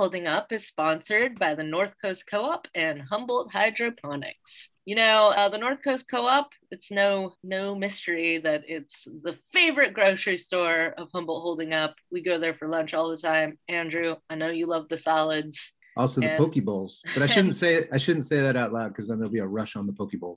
Holding Up is sponsored by the North Coast Co op and Humboldt Hydroponics. You know, uh, the North Coast Co op, it's no, no mystery that it's the favorite grocery store of Humboldt Holding Up. We go there for lunch all the time. Andrew, I know you love the solids. Also the And- poke bowls, but I shouldn't say I shouldn't say that out loud because then there'll be a rush on the poke bowl.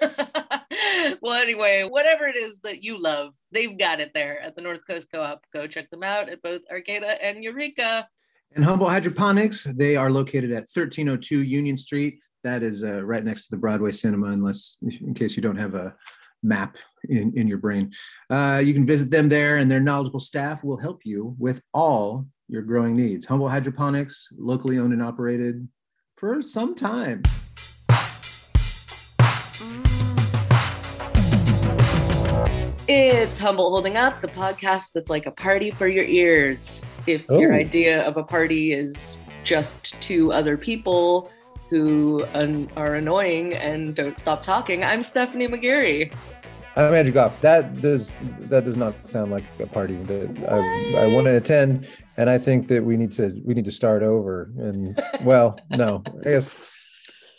well, anyway, whatever it is that you love, they've got it there at the North Coast Co op. Go check them out at both Arcata and Eureka. And Humboldt Hydroponics, they are located at 1302 Union Street. That is uh, right next to the Broadway Cinema, unless in case you don't have a map in, in your brain. Uh, you can visit them there, and their knowledgeable staff will help you with all your growing needs. Humboldt Hydroponics, locally owned and operated for some time. It's Humboldt Holding Up, the podcast that's like a party for your ears. If your idea of a party is just two other people who are annoying and don't stop talking, I'm Stephanie McGarry. I'm Andrew Goff. That does that does not sound like a party that I, I want to attend, and I think that we need to we need to start over. And well, no, I guess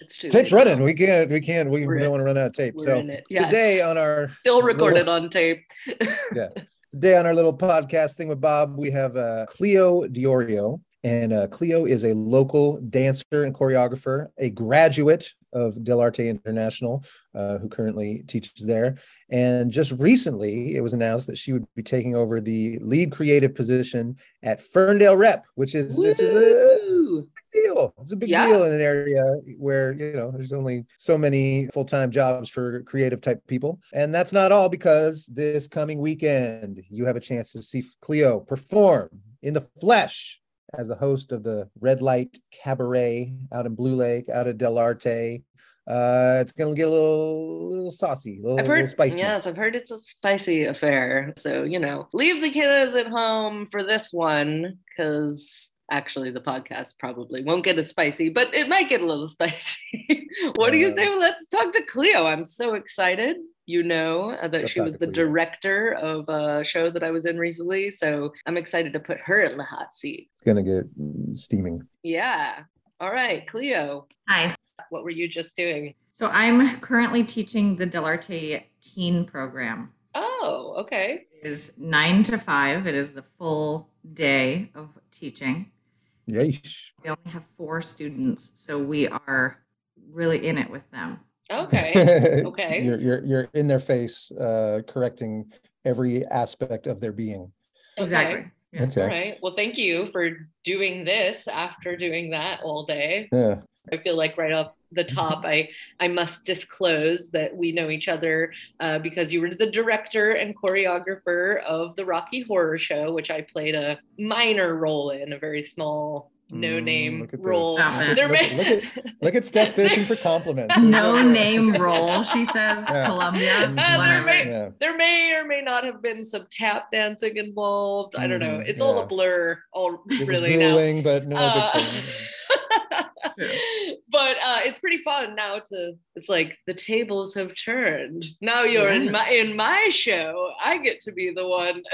It's too tape's late. running. We can't we can't we, We're don't want to run out of tape. We're So in it. Yes. today on our Still recorded little- on tape. Yeah. Today on our little podcast thing with Bob, we have uh, Cleo DeOrio, and uh, Cleo is a local dancer and choreographer, a graduate of Dell'Arte International, uh, who currently teaches there. And just recently, it was announced that she would be taking over the lead creative position at Ferndale Rep, which is which is a Woo! Deal. It's a big Yeah. deal in an area where you know there's only so many full-time jobs for creative type people. And that's not all because this coming weekend you have a chance to see Cleo perform in the flesh as the host of the Red Light Cabaret out in Blue Lake, out of Dell'Arte. Uh, it's gonna get a little, little saucy, a little, I've little heard, spicy. yes, I've heard it's a spicy affair. So, you know, leave the kiddos at home for this one because actually the podcast probably won't get as spicy, but it might get a little spicy. what do you Uh, say? Well, let's talk to Cleo. I'm so excited. You know uh, that Let's she was the Cleo. director of a show that I was in recently. So I'm excited to put her in the hot seat. It's gonna get steaming. Yeah. All right, Cleo, Hi. what were you just doing? So I'm currently teaching the Dell'Arte teen program. Oh, okay. It is nine to five. It is the full day of teaching. Yeesh. We only have four students, so we are really in it with them. Okay. Okay. you're you're you're in their face, uh, correcting every aspect of their being. Exactly. Yeah. Okay. All right. Well, thank you for doing this after doing that all day. Yeah. I feel like right off the top, I I must disclose that we know each other uh, because you were the director and choreographer of the Rocky Horror Show, which I played a minor role in, a very small, no Mm, name look at role. Stop. There Look, may- look at look at Steph fishing for compliments. No name role, she says. Yeah. Columbia. Uh, there may- Yeah. there may or may not have been some tap dancing involved. I don't know. Mm, It's all a blur, all It was really now. but no Uh, thing. but uh, it's pretty fun now to it's like the tables have turned now you're in my in my show i get to be the one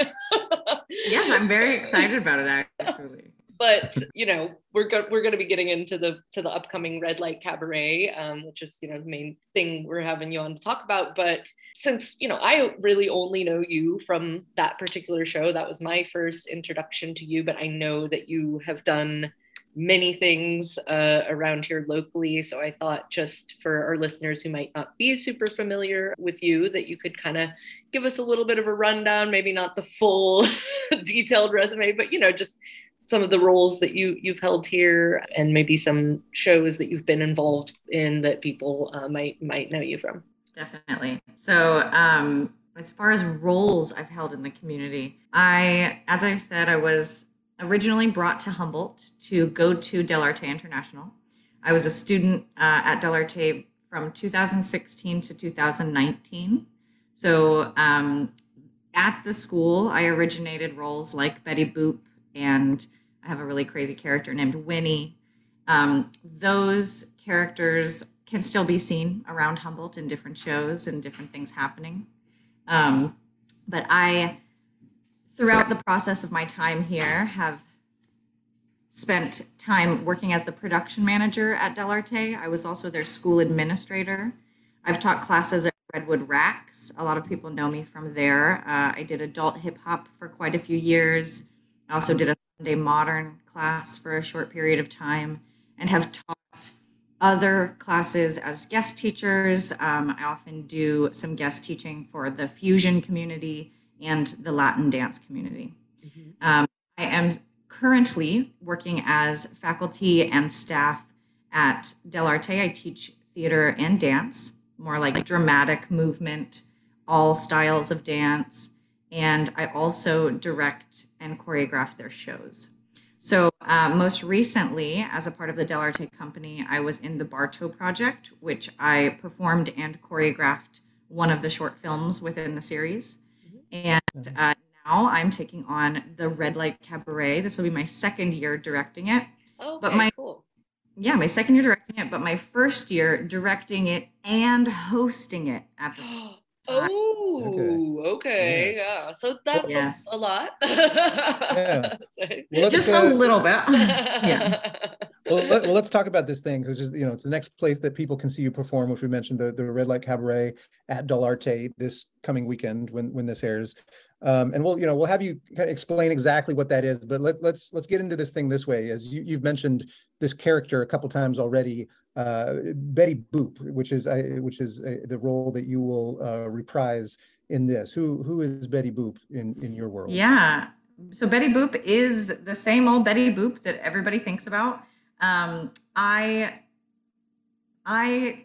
Yes, I'm very excited about it actually. but you know we're go- we're going to be getting into the to the upcoming red light cabaret um, which is you know the main thing we're having you on to talk about but since you know i really only know you from that particular show that was my first introduction to you but i know that you have done many things uh, around here locally so i thought just for our listeners who might not be super familiar with you that you could kind of give us a little bit of a rundown maybe not the full detailed resume but you know just some of the roles that you you've held here and maybe some shows that you've been involved in that people uh, might might know you from Definitely. So, um, as far as roles I've held in the community, I, as I said, I was originally brought to Humboldt to go to Dell'Arte International. I was a student uh, at Dell'Arte from 2016 to 2019. So, um, at the school, I originated roles like Betty Boop, and I have a really crazy character named Winnie. Um, those characters can still be seen around Humboldt in different shows and different things happening. Um, but I, throughout the process of my time here, have spent time working as the production manager at Dell'Arte. I was also their school administrator. I've taught classes at Redwood Raks. A lot of people know me from there. Uh, I did adult hip hop for quite a few years. I also did a Sunday modern class for a short period of time and have taught other classes as guest teachers. Um, I often do some guest teaching for the fusion community and the Latin dance community. Mm-hmm. Um, I am currently working as faculty and staff at Dell'Arte. I teach theater and dance, more like dramatic movement, all styles of dance. And I also direct and choreograph their shows. So, uh, most recently, as a part of the Dell'Arte company, I was in the Bartow project, which I performed and choreographed one of the short films within the series. Mm-hmm. And uh, now I'm taking on the Red Light Cabaret. This will be my second year directing it. Oh, okay, but my cool. Yeah, my second year directing it, but my first year directing it and hosting it at the Oh, okay. okay. Yeah. yeah. So that's yes. a, a, lot. yeah. Well, just uh, a little bit. yeah. Well, let, let's talk about this thing because you know it's the next place that people can see you perform, which we mentioned the, the Red Light Cabaret at Dell'Arte this coming weekend when when this airs. Um, and we'll you know we'll have you kind of explain exactly what that is. But let, let's let's get into this thing this way. As you, you've mentioned this character a couple times already uh, Betty Boop, which is which is the role that you will uh, reprise in this. Who who is Betty Boop in in your world? Yeah, so Betty Boop is the same old Betty Boop that everybody thinks about. Um, I I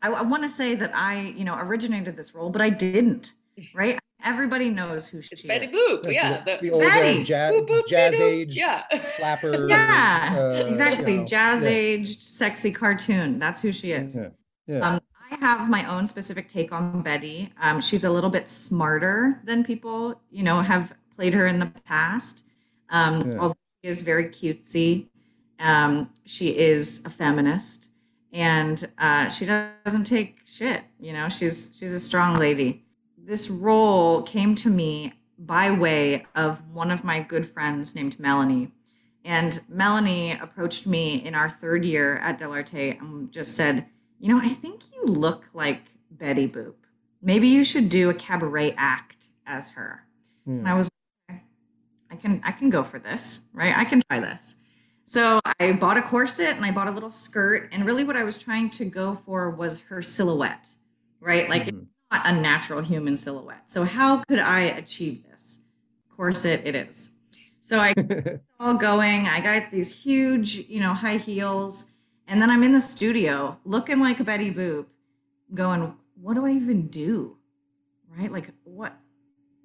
I, I want to say that I you know originated this role, but I didn't. Right? Everybody knows who she is. Betty is. Boop. Yeah, the, the old Betty. jazz, boop, boop, jazz age, yeah, flapper. yeah, uh, exactly. You know, jazz yeah. aged, sexy cartoon. That's who she is. Yeah. yeah. Um, I have my own specific take on Betty. Um, she's a little bit smarter than people, you know, have played her in the past. Um, yeah. Although she is very cutesy, um, she is a feminist, and uh, she doesn't take shit. You know, she's she's a strong lady this role came to me by way of one of my good friends named Melanie. And Melanie approached me in our third year at Dell'Arte and just said, You know, I think you look like Betty Boop. Maybe you should do a cabaret act as her. Mm. And I was like, I can I can go for this, right? I can try this. So I bought a corset and I bought a little skirt. And really what I was trying to go for was her silhouette, right? Like mm-hmm not a natural human silhouette. So how could I achieve this? Corset it is. So I all going. I got these huge, you know, high heels, and then I'm in the studio looking like a Betty Boop, going, what do I even do? Right? Like what?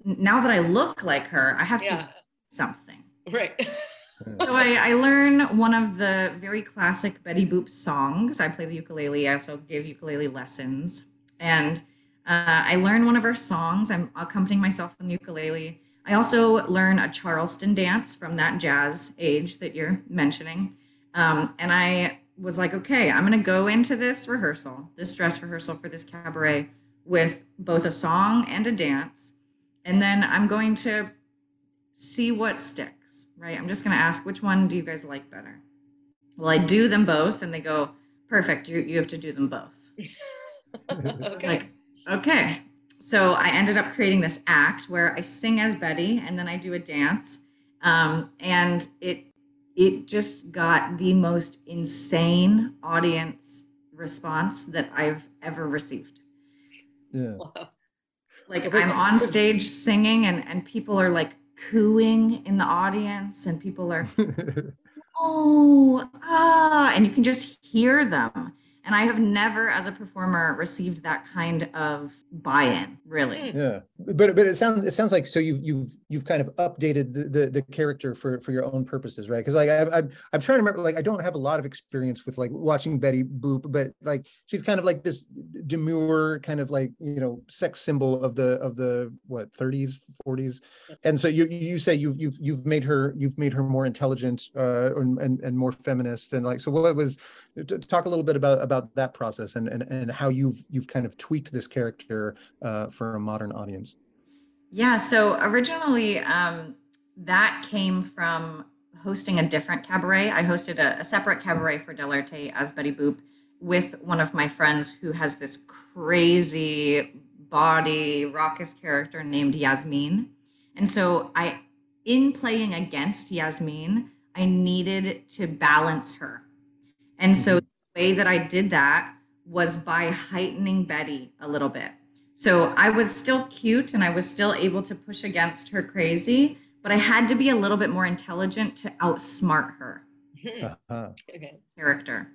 Now that I look like her, I have yeah. to something. Right. so I, I learn one of the very classic Betty Boop songs. I play the ukulele. I also give ukulele lessons, and uh, I learn one of her songs. I'm accompanying myself on the ukulele. I also learn a Charleston dance from that jazz age that you're mentioning. Um, and I was like, okay, I'm going to go into this rehearsal, this dress rehearsal for this cabaret with both a song and a dance. And then I'm going to see what sticks, right? I'm just going to ask, which one do you guys like better? Well, I do them both, and they go, perfect. You, you have to do them both. I was like, Okay. So I ended up creating this act where I sing as Betty and then I do a dance. Um, and it it just got the most insane audience response that I've ever received. Yeah. Like I'm on stage singing and, and people are like cooing in the audience and people are oh ah and you can just hear them and I have never, as a performer, received that kind of buy-in. Really. Hmm. Yeah, but but it sounds it sounds like so you you've you've kind of updated the the, the character for for your own purposes, right? Because like I, I'm I'm trying to remember, like I don't have a lot of experience with like watching Betty Boop, but like she's kind of like this demure kind of like you know sex symbol of the of the what 30s 40s, and so you you say you you've you've made her you've made her more intelligent uh, and and, and more feminist and like so what was talk a little bit about about that process and and, and how you've you've kind of tweaked this character uh, for a modern audience yeah so originally um, that came from hosting a different cabaret. I hosted a, a separate cabaret for Dell'Arte as Betty Boop with one of my friends who has this crazy body raucous character named Yasmin. And so I in playing against Yasmin, I needed to balance her. And so the way that I did that was by heightening Betty a little bit. So I was still cute and I was still able to push against her crazy, but I had to be a little bit more intelligent to outsmart her Uh-huh. character.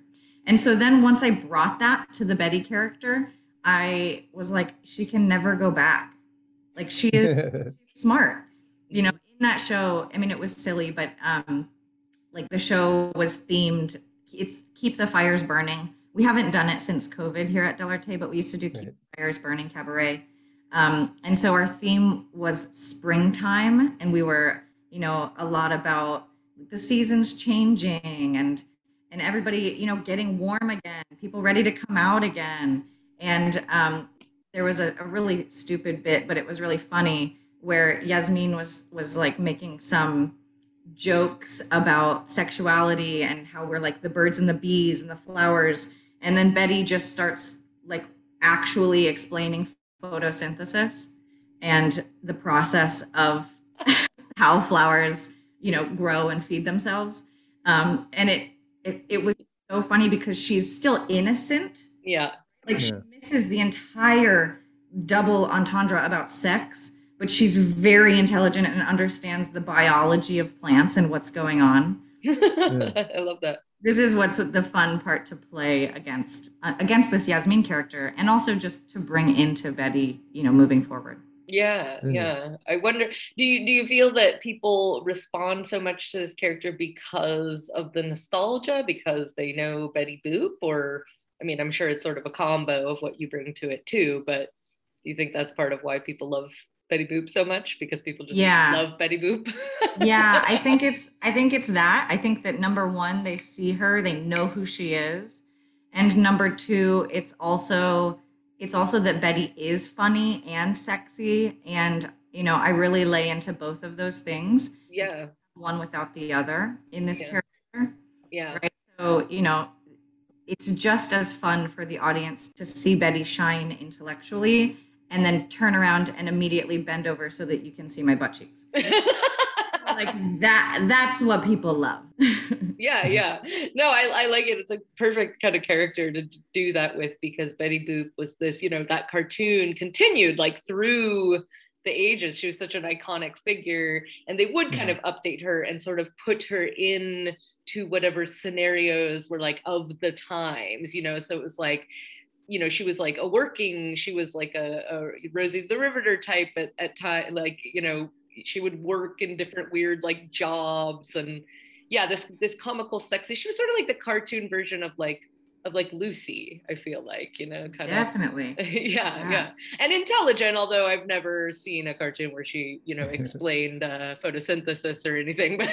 And so then once I brought that to the Betty character, I was like, she can never go back. Like she is smart. You know, in that show, I mean, it was silly, but um, like the show was themed. It's keep the fires burning. We haven't done it since COVID here at Dell'Arte, but we used to do keep Right. fires burning cabaret. Um, and so our theme was springtime, and we were, you know, a lot about the seasons changing and and everybody, you know, getting warm again, people ready to come out again. And um, there was a, a really stupid bit, but it was really funny where Yasmin was was like making some jokes about sexuality and how we're like the birds and the bees and the flowers. And then Betty just starts like actually explaining photosynthesis and the process of how flowers, you know, grow and feed themselves. Um, and it, it it was so funny because she's still innocent Yeah. like she misses the entire double entendre about sex, but she's very intelligent and understands the biology of plants and what's going on. I love that. This is what's the fun part to play against uh, against this Yasmin character, and also just to bring into Betty, you know, moving forward. Yeah, Mm. yeah. I wonder, do you do you feel that people respond so much to this character because of the nostalgia, because they know Betty Boop, or I mean, I'm sure it's sort of a combo of what you bring to it too, but do you think that's part of why people love Betty Boop so much? Because people just Yeah. love Betty Boop. yeah i think it's i think it's that i think that number one they see her they know who she is and number two it's also it's also that betty is funny and sexy and you know i really lay into both of those things yeah, one without the other in this Yeah. character yeah, right so you know it's just as fun for the audience to see betty shine intellectually and then turn around and immediately bend over so that you can see my butt cheeks. Like that that's what people love. Yeah yeah. No I, I like it. It's a perfect kind of character to do that with because betty boop was this you know that cartoon continued like through the ages. She was such an iconic figure and they would kind of update her and sort of put her in to whatever scenarios were like of the times you know? So it was like you know she was like a working she was like a, a rosie the riveter type at, at time like you know she would work in different weird like jobs and yeah this this comical sexy she was sort of like the cartoon version of like of like lucy i feel like you know kind definitely of yeah, Yeah. yeah and intelligent although i've never seen a cartoon where she you know explained uh, photosynthesis or anything but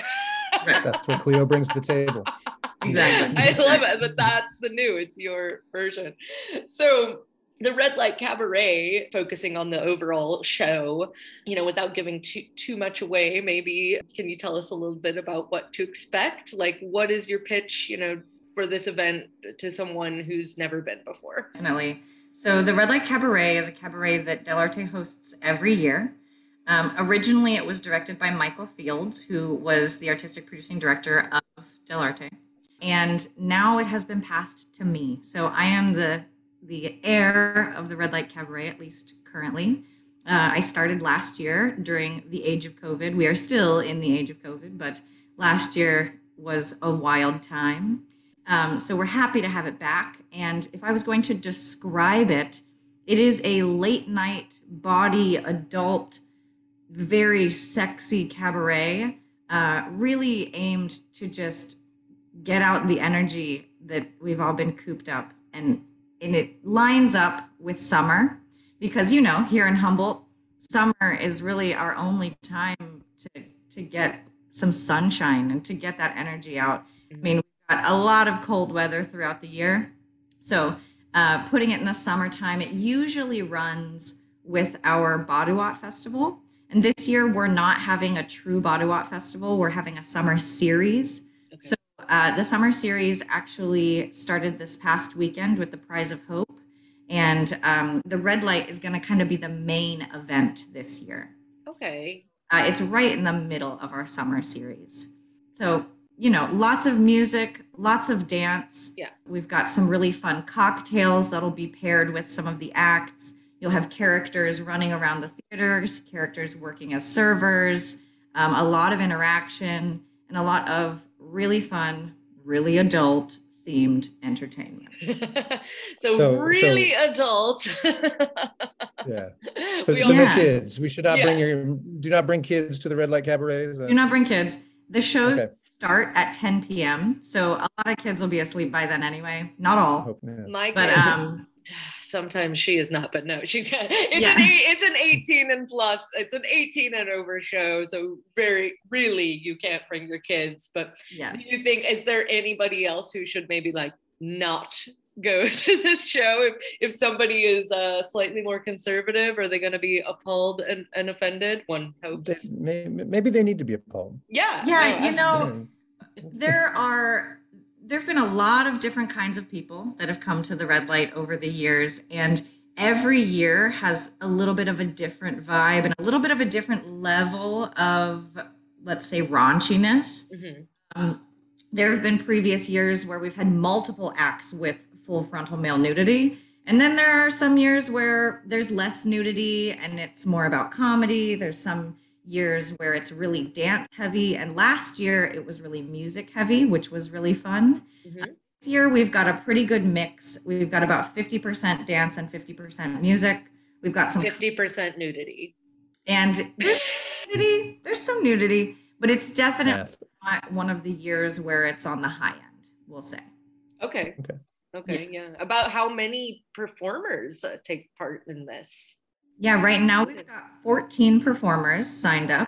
That's what Cleo brings to the table. Exactly. I love it, but that's the new. It's your version. So the red light cabaret focusing on the overall show you know without giving too too much away maybe can you tell us a little bit about what to expect like what is your pitch you know for this event to someone who's never been before definitely so the red light cabaret is a cabaret that Dell'Arte hosts every year um, originally it was directed by michael fields who was the artistic producing director of Dell'Arte and now it has been passed to me. So i am the the heir of the red light cabaret at least currently. Uh, i started last year during the age of covid. We are still in the age of covid but last year was a wild time. Um, so we're happy to have it back. And if i was going to describe it it is a late night bawdy adult very sexy cabaret uh, really aimed to just get out the energy that we've all been cooped up and and it lines up with summer because you know here in humboldt summer is really our only time to to get some sunshine and to get that energy out i mean we've got a lot of cold weather throughout the year so uh, putting it in the summertime it usually runs with our Baduat festival And this year, we're not having a true Bodiwot festival. We're having a summer series. Uh, the summer series actually started this past weekend with the Prize of Hope. And um, the red light is going to kind of be the main event this year. Okay. Uh, it's right in the middle of our summer series. So, you know, lots of music, lots of dance. Yeah. We've got some really fun cocktails that'll be paired with some of the acts. You'll have characters running around the theaters, characters working as servers, um, a lot of interaction, and a lot of really fun, really adult themed entertainment. so, So- really adult. Yeah. So, We so all- no kids. We should not bring your do not bring kids to the red light cabaret. Is Do not bring kids. The shows Okay. start at 10 p.m. So a lot of kids will be asleep by then anyway. Not all, Hope- yeah. My but kid, um, sometimes she is not, but no, she can. It's Yeah. an eight, it's an 18 and plus. It's an 18 and over show. So very really you can't bring your kids. But yeah. do you think is there anybody else who should maybe like not go to this show if if somebody is uh slightly more conservative are they going to be appalled and, and offended one They- hopes may- maybe they need to be appalled. yeah Yeah, no, you know, absolutely. Yeah. there are there've been a lot of different kinds of people that have come to the red light over the years and every year has a little bit of a different vibe and a little bit of a different level of let's say raunchiness Mhm. um, there have been previous years where we've had multiple acts with full frontal male nudity and then there are some years where there's less nudity and it's more about comedy there's some years where it's really dance heavy and last year it was really music heavy which was really fun. Mhm. this year we've got a pretty good mix. We've got about 50% dance and 50% music. We've got some 50% nudity. And there's nudity there's some nudity but it's definitely Yeah. not one of the years where it's on the high end we'll say. Okay. Okay. okay yeah. About how many performers uh, take part in this yeah right now we've got 14 performers signed up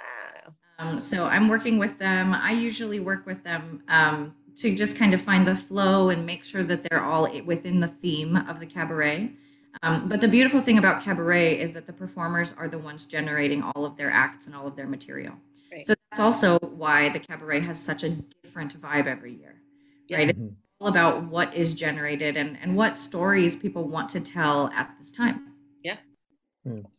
Um, so I'm working with them. I usually work with them um, to just kind of find the flow and make sure that they're all within the theme of the cabaret. Um, but the beautiful thing about cabaret is that the performers are the ones generating all of their acts and all of their material. Right. So that's also why the cabaret has such a different vibe every year, Yeah. right? It's Mhm. all about what is generated and, and what stories people want to tell at this time. Absolutely.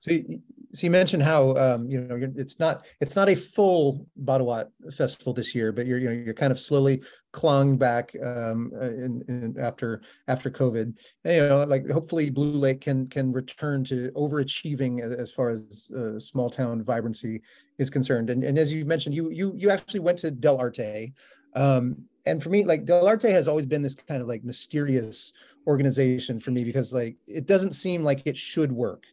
So you, so you mentioned how um, you know it's not it's not a full Badawat festival this year, but you're you know you're kind of slowly clung back um, uh, in, in after after COVID. And, you know, like hopefully Blue Lake can can return to overachieving as far as uh, small town vibrancy is concerned. And and as you mentioned, you you you actually went to Dell'Arte, um, and for me, like Dell'Arte has always been this kind of like mysterious organization for me because like it doesn't seem like it should work.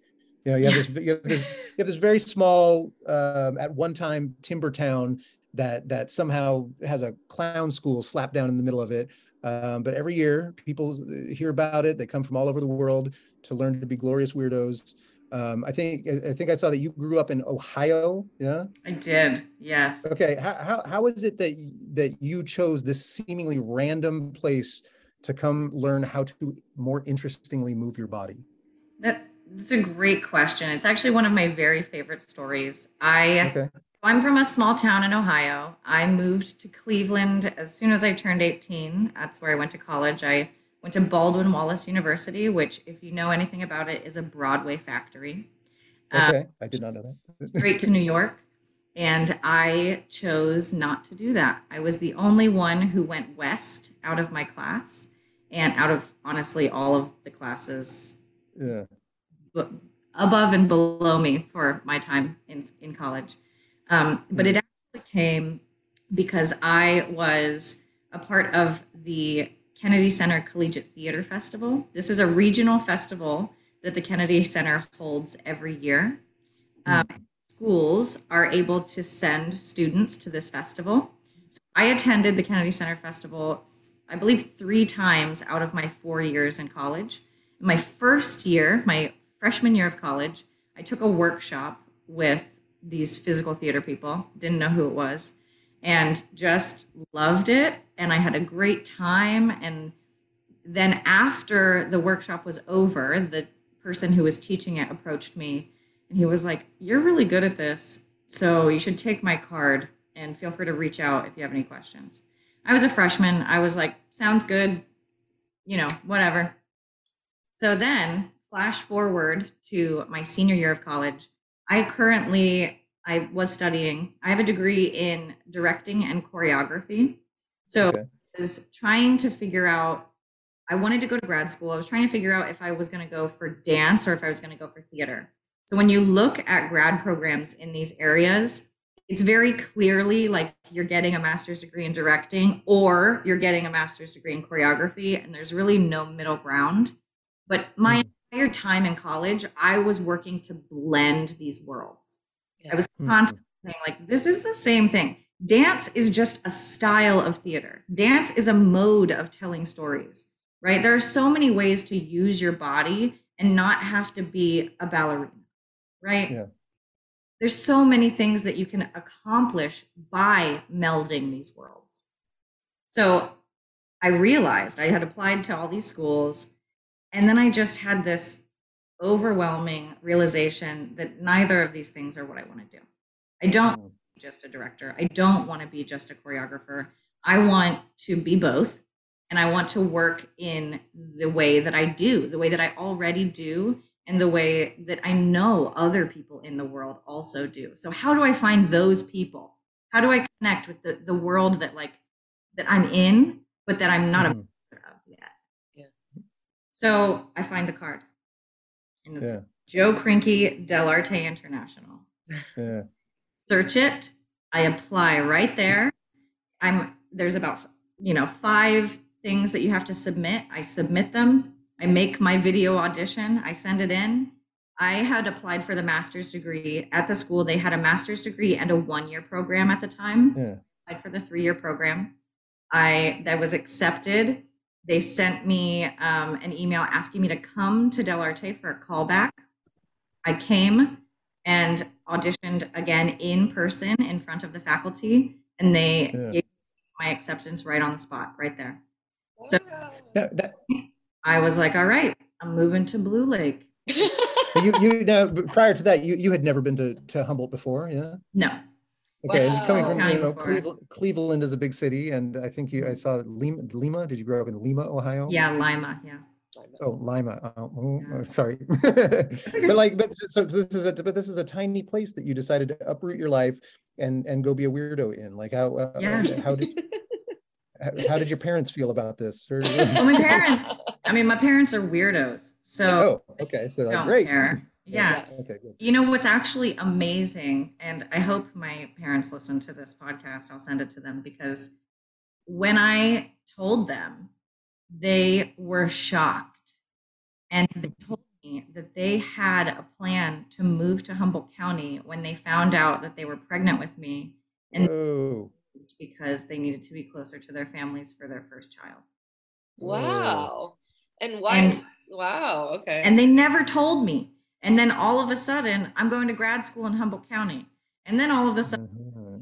You know, you have this you have this, you have this very small um, at one time timber town that that somehow has a clown school slapped down in the middle of it. Um, but every year people hear about it. They come from all over the world to learn to be glorious weirdos. Um, I think I think I saw that you grew up in Ohio. Yeah. I did, yes. Okay. How, how, how is it that that you chose this seemingly random place to come learn how to more interestingly move your body? That, that's a great question. It's actually one of my very favorite stories. I Okay. I'm from a small town in Ohio. I moved to Cleveland as soon as I turned 18. That's where I went to college. I went to Baldwin Wallace University, which, if you know anything about it, is a Broadway factory. Um, Okay. I did not know that. straight to New York. And I chose not to do that. I was the only one who went west out of my class and out of honestly all of the classes yeah. Above and below me for my time in, in college. Um, but it actually came because I was a part of the Kennedy Center Collegiate Theater Festival. This is a regional festival that the Kennedy Center holds every year. Um, schools are able to send students to this festival. So I attended the Kennedy Center Festival, I believe, three times out of my four years in college. My first year, my freshman year of college, I took a workshop with these physical theater people, didn't know who it was, and just loved it. And I had a great time. And then after the workshop was over, the person who was teaching it approached me And he was like, You're really good at this. So you should take my card and feel free to reach out if you have any questions. I was a freshman. I was like, Sounds good. You know, whatever. So then, flash forward to my senior year of college. I currently I was studying. I have a degree in directing and choreography. So okay. I was trying to figure out I wanted to go to grad school. I was trying to figure out if I was going to go for dance or if I was going to go for theater. So when you look at grad programs in these areas, it's very clearly like you're getting a master's degree in directing or you're getting a master's degree in choreography, and there's really no middle ground. But my hmm. Entire time in college, I was working to blend these worlds. Yeah. I was constantly saying, like, this is the same thing. Dance is just a style of theater, dance is a mode of telling stories right? There are so many ways to use your body and not have to be a ballerina, right? Yeah. There's so many things that you can accomplish by melding these worlds. So I realized I had applied to all these schools, and then I just had this overwhelming realization that neither of these things are what I want to do. I don't mm. be just a director. I don't want to be just a choreographer. I want to be both and I want to work in the way that I do, the way that I already do, and the way that I know other people in the world also do. So how do I find those people? How do I connect with the, the world that like that I'm in, but that I'm not mm-hmm. a member of yet? Yeah. So I find the card. And it's yeah. Joe Krienke Dell'Arte International. Yeah. Search it. I apply right there. I'm there's about you know five things that you have to submit. I submit them. I make my video audition. I send it in. I had applied for the master's degree at the school. They had a master's degree and a one year program at the time. Yeah. So I applied for the three year program. I that was accepted. They sent me um, an email asking me to come to Dell'Arte for a callback. I came and auditioned again in person in front of the faculty, and they yeah. gave my acceptance right on the spot, right there. So that, that, I was like, all right, I'm moving to Blue Lake. you you now prior to that you you had never been to to Humboldt before, yeah? No. Okay, wow. coming from you know Cleveland, Cleveland is a big city, and I think you I saw Lima. Lima. Did you grow up in Lima, Ohio? Yeah, Lima. Yeah. Oh, Lima. Oh, oh yeah. sorry. but like, but so this is a but this is a tiny place that you decided to uproot your life and and go be a weirdo in. Like how uh, yeah. how did how did your parents feel about this? well, my parents, I mean, my parents are weirdos. So, oh, okay. So, like, great. Care. Yeah. Okay, good. You know what's actually amazing, and I hope my parents listen to this podcast. I'll send it to them because when I told them, they were shocked. And they told me that they had a plan to move to Humboldt County when they found out that they were pregnant with me. And Whoa because they needed to be closer to their families for their first child. Wow. And why? And, wow. Okay. And they never told me. And then all of a sudden, I'm going to grad school in Humboldt County. And then all of a sudden, mm-hmm.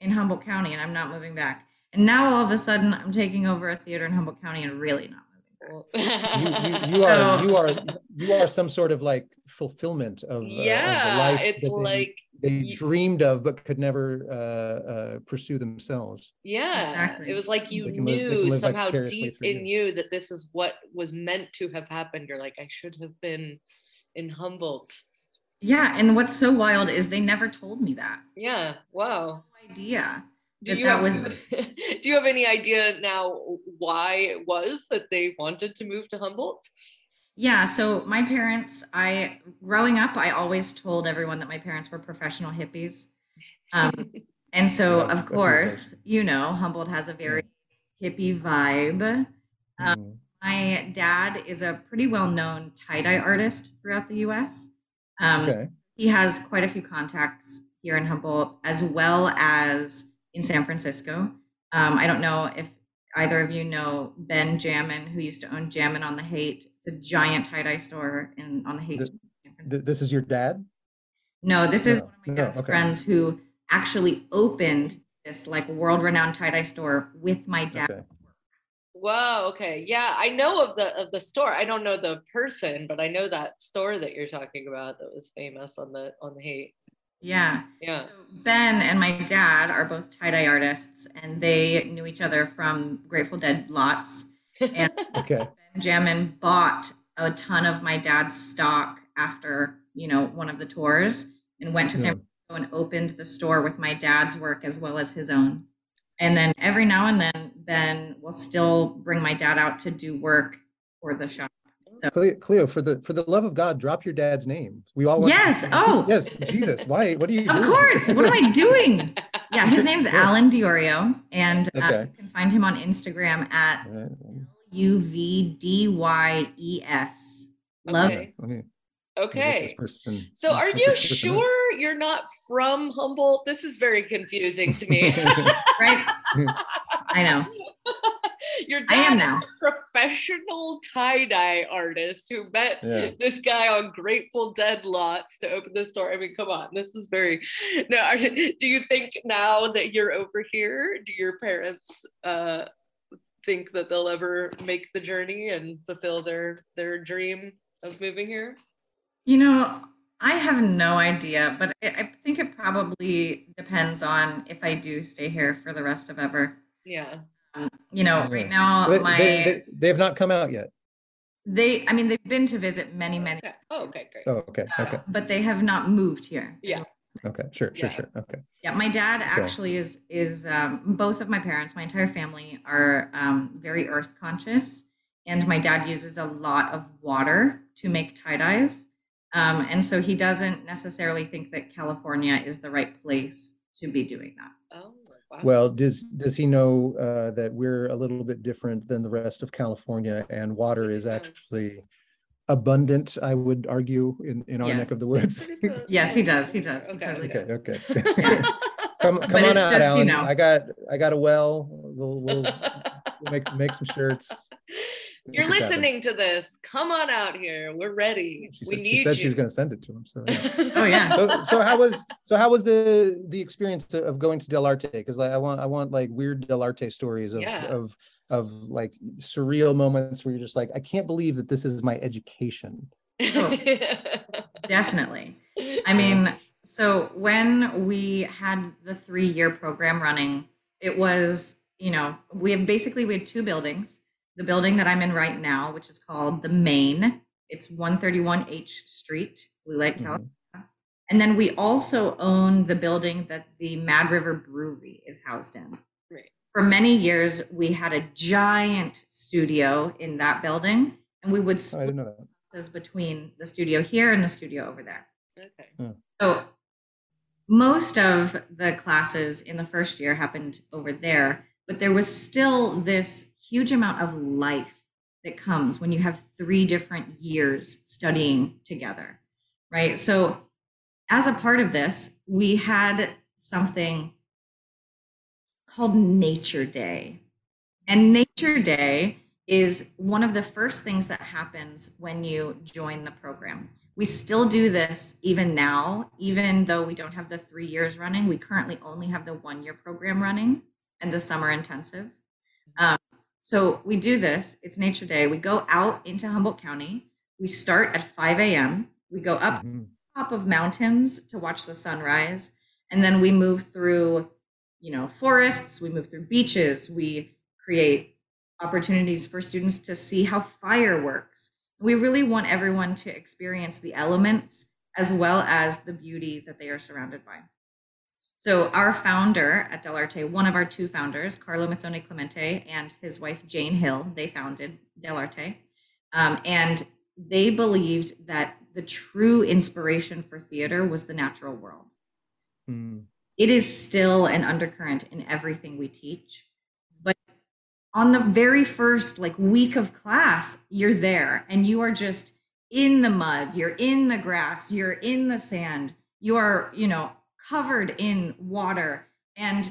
in Humboldt County, and I'm not moving back. And now all of a sudden, I'm taking over a theater in Humboldt County and really not moving back. you, you, you, are you are you are some sort of like fulfillment of yeah. Uh, of it's like they you, dreamed of but could never uh, uh, pursue themselves. Yeah, exactly. It was like you knew live, somehow deep in you. you that this is what was meant to have happened. You're like, I should have been in Humboldt. Yeah, and what's so wild is they never told me that. Yeah, wow. No idea. Do you, have, was... do you have any idea now why it was that they wanted to move to Humboldt? Yeah, so my parents, I growing up, I always told everyone that my parents were professional hippies. Um, and so, yeah, of course, you know, Humboldt has a very hippie vibe. Um, mm-hmm. My dad is a pretty well known tie dye artist throughout the US. Um, okay. He has quite a few contacts here in Humboldt as well as in San Francisco. Um, I don't know if either of you know Ben Jammin, who used to own Jammin on the Haight. It's a giant tie dye store in on the Haight. This, this is your dad? No, this is no. one of my dad's no, okay. friends who actually opened this like world renowned tie dye store with my dad. Okay. Wow. Okay. Yeah, I know of the of the store. I don't know the person, but I know that store that you're talking about that was famous on the on the Haight. Yeah. Yeah. So ben and my dad are both tie dye artists, and they knew each other from Grateful Dead lots. And Okay. Benjamin bought a ton of my dad's stock after you know one of the tours, and went to San hmm. Francisco and opened the store with my dad's work as well as his own. And then every now and then, Ben will still bring my dad out to do work for the shop. So Cleo, Cleo, for the for the love of God, drop your dad's name. We all want Yes. Oh. yes, Jesus. Why? What are you Of doing? course. What am I doing? Yeah, his name's Yeah. Alan DeOrio, and uh, Okay. you can find him on Instagram at right. U V D Y E S. Love. Okay. Let me- let me get Okay. this person- So are you this person sure you're not from Humboldt? This is very confusing to me. Right? I know. Your I am now. is a professional tie-dye artist who met Yeah. this guy on Grateful Dead lots to open the store. I mean, come on, this is very no. are- Do you think now that you're over here, do your parents uh think that they'll ever make the journey and fulfill their their dream of moving here? You know, I have no idea, but I, I think it probably depends on if I do stay here for the rest of ever. Yeah. Um, you know, Yeah. right now They, my they, they, they have not come out yet. they I mean they've been to visit many many Okay. Oh, okay, great. Oh, okay. uh, Okay. but they have not moved here. Yeah. Okay. Sure. Sure. Yeah. Sure. Okay. Yeah, my dad actually is is um, both of my parents, my entire family are um, very earth conscious, and my dad uses a lot of water to make tie dyes, um, and so he doesn't necessarily think that California is the right place to be doing that. Oh, wow. Well, does does he know uh, that we're a little bit different than the rest of California, and water is actually abundant? I would argue in in our Yeah. neck of the woods. Yes, he does. He does. He Okay. totally okay. does. Okay. Yeah. come But come on out, just, you Alan. know- I got I got a well. We'll we'll, we'll make make some shirts. You're Make this happen. listening to this. Come on out here. We're ready. She we said, need she said you. she was going to send it to him. So. yeah. Oh, yeah. so, so how was so how was the the experience to, of going to Dell'Arte? Because like, I want I want like weird Dell'Arte stories of Yeah. of of like surreal moments where you're just like I can't believe that this is my education. Definitely. I mean, so when we had the three year program running, it was, you know, we have basically we had two buildings. The building that I'm in right now, which is called the Main, it's 131 H Street, Blue Lake, Mhm. California. And then we also own the building that the Mad River Brewery is housed in. Right. For many years, we had a giant studio in that building, and we would Oh, I split didn't know that. classes between the studio here and the studio over there. okay. So most of the classes in the first year happened over there, but there was still this huge amount of life that comes when you have three different years studying together, right? So as a part of this, we had something called Nature Day. And Nature Day is one of the first things that happens when you join the program. We still do this even now, even though we don't have the three years running. We currently only have the one year program running and the summer intensive. Um, so we do this, it's Nature Day. We go out into Humboldt County. We start at 5 a.m. We go up Mhm. top of mountains to watch the sunrise and then we move through you know forests we move through beaches we create opportunities for students to see how fire works we really want everyone to experience the elements as well as the beauty that they are surrounded by so our founder at Dell'Arte, one of our two founders, Carlo Mazzone Clementi and his wife Jane Hill, they founded Dell'Arte. Um, and they believed that the true inspiration for theater was the natural world. Mm. It is still an undercurrent in everything we teach. But on the very first like week of class, you're there and you are just in the mud, you're in the grass, you're in the sand, you are, you know, covered in water and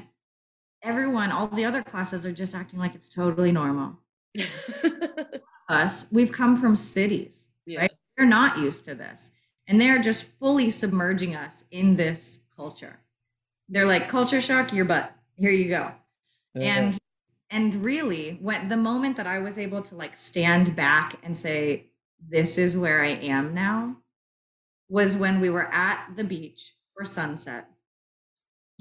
everyone, all the other classes are just acting like it's totally normal. Us, we've come from cities yeah. Right. they're not used to this and they're just fully submerging us in this culture they're like culture shock your butt here you go Yeah. and and really when the moment that I was able to like stand back and say, this is where I am now was when we were at the beach for sunset.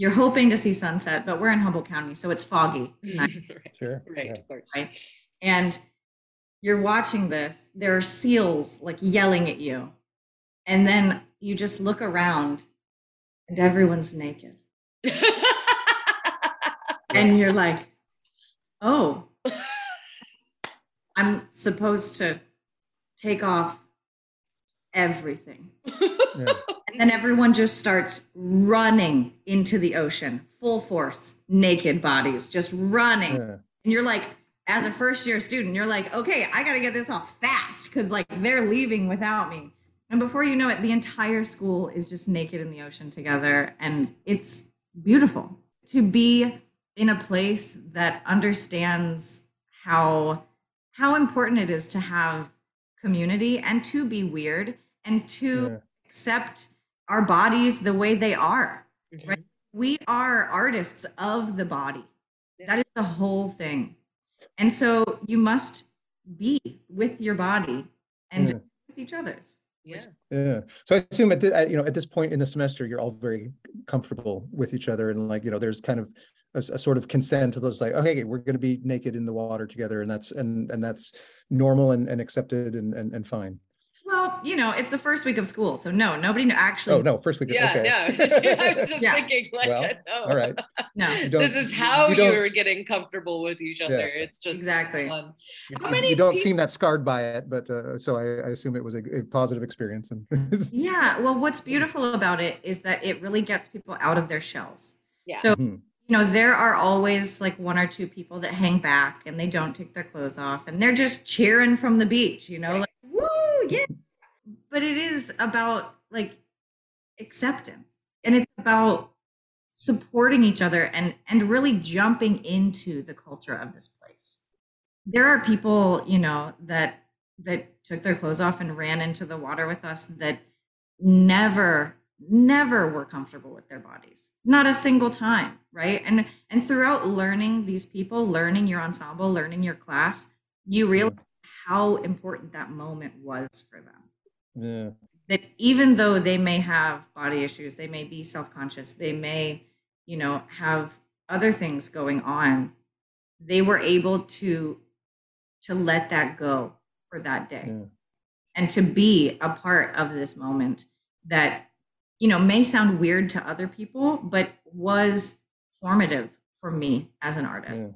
You're hoping to see sunset, but we're in Humboldt County, so it's foggy. right. Sure. Right, Yeah. of course. right? And you're watching this, there are seals like yelling at you. And then you just look around and everyone's naked. And you're like, oh, I'm supposed to take off everything. Yeah. And then everyone just starts running into the ocean, full force, naked bodies, just running. Yeah. And you're like, as a first year student, you're like, okay, I got to get this off fast because like they're leaving without me. And before you know it, the entire school is just naked in the ocean together. And it's beautiful to be in a place that understands how how important it is to have community and to be weird and to Yeah. accept our bodies the way they are Mhm. Right. we are artists of the body. Yeah. That is the whole thing. And so you must be with your body and Yeah. with each other's. Yeah. Yeah. So I assume at the, you know at this point in the semester you're all very comfortable with each other and like you know there's kind of a sort of consent to those like okay we're going to be naked in the water together and that's and and that's normal and, and accepted and, and and fine. Well, you know, it's the first week of school. So no, nobody actually Oh no, first week. Yeah, okay. yeah. I was just Yeah. thinking, like, Well, no. All right. no. This is how you you, don't- are getting comfortable with each other. It's just Exactly. fun. How you- many you don't peop- seem that scarred by it, but uh, so I, I assume it was a, a positive experience. And Yeah. Well, what's beautiful about it is that it really gets people out of their shells. Yeah. So Mhm. you know, there are always like one or two people that hang back and they don't take their clothes off and they're just cheering from the beach, you know, like, woo, yeah. But it is about like acceptance. And it's about supporting each other and and really jumping into the culture of this place. There are people, you know, that that took their clothes off and ran into the water with us that never never were comfortable with their bodies. Not a single time right? And and throughout learning these people learning your ensemble learning your class you realize how important that moment was for them yeah. that even though they may have body issues they may be self-conscious they may you know have other things going on they were able to to let that go for that day Yeah. and to be a part of this moment that you know may sound weird to other people but was formative for me as an artist Yeah.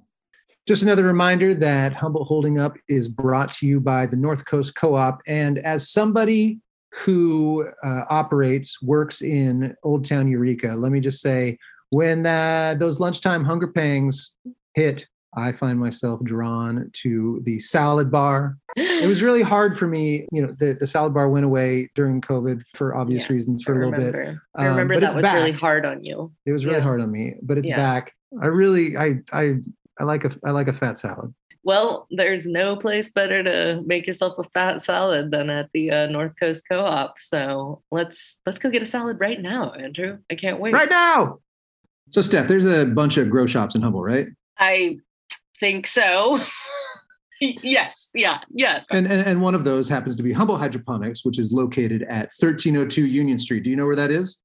Just another reminder that Humboldt Holding Up is brought to you by the North Coast Co op. And as somebody who uh, operates, works in Old Town Eureka, let me just say when uh, those lunchtime hunger pangs hit, I find myself drawn to the salad bar. It was really hard for me. You know, the, the salad bar went away during COVID for obvious Yeah, reasons for a little bit. remember. I Um, remember that was really hard on you. It was really Yeah. hard on me, but it's Yeah. back. I really, I, I, I like a, I like a fat salad. Well, there's no place better to make yourself a fat salad than at the uh, North Coast Co-op. So let's let's go get a salad right now, Andrew. I can't wait. right now. So, Steph, there's a bunch of grow shops in Humboldt, right? I think so. yes. Yeah. Yes. And, and and one of those happens to be Humboldt Hydroponics, which is located at 1302 Union Street. Do you know where that is?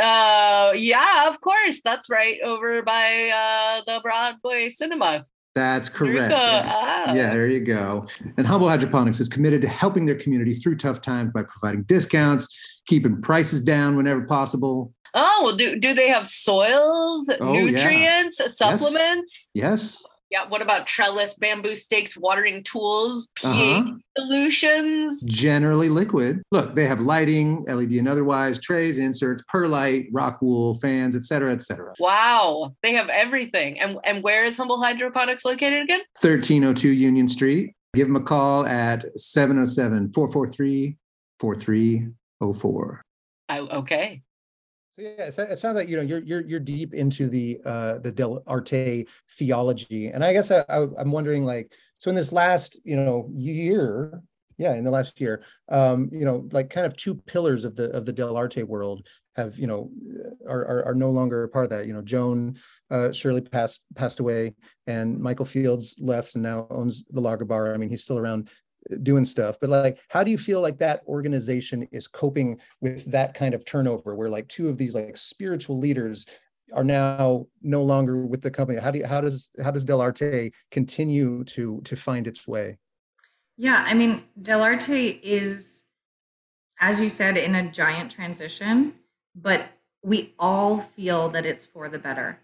Uh, yeah. Of course. That's right over by uh, the Broadway Cinema. That's correct. go. Ah. Yeah, there you go. And Humboldt Hydroponics is committed to helping their community through tough times by providing discounts, keeping prices down whenever possible. Oh, well, do do they have soils, Oh, yeah. nutrients, supplements? Yes. Yeah. What about trellis, bamboo stakes, watering tools, pH Uh-huh. solutions? Generally liquid. Look, they have lighting, LED and otherwise, trays, inserts, perlite, rock wool, fans, et cetera, et cetera. Wow, they have everything. And and where is Humboldt Hydroponics located again? 1302 Union Street. Give them a call at 707 443 4304. Okay. So yeah, it, sounds like you know you're you're you're deep into the uh the Dell'Arte theology, and I guess I, I I'm wondering like so in this last you know year yeah, in the last year, um, you know, like kind of two pillars of the of the Dell'Arte world have, you know, are are, are no longer a part of that. You know, Joan uh, Schirle passed passed away, and Michael Fields left and now owns the Lager Bar. I mean, he's still around doing stuff but like how do you feel like that organization is coping with that kind of turnover where like two of these like spiritual leaders are now no longer with the company? How do you how does how does Dell'Arte continue to to find its way? Yeah i mean Dell'Arte is as you said in a giant transition but we all feel that it's for the better.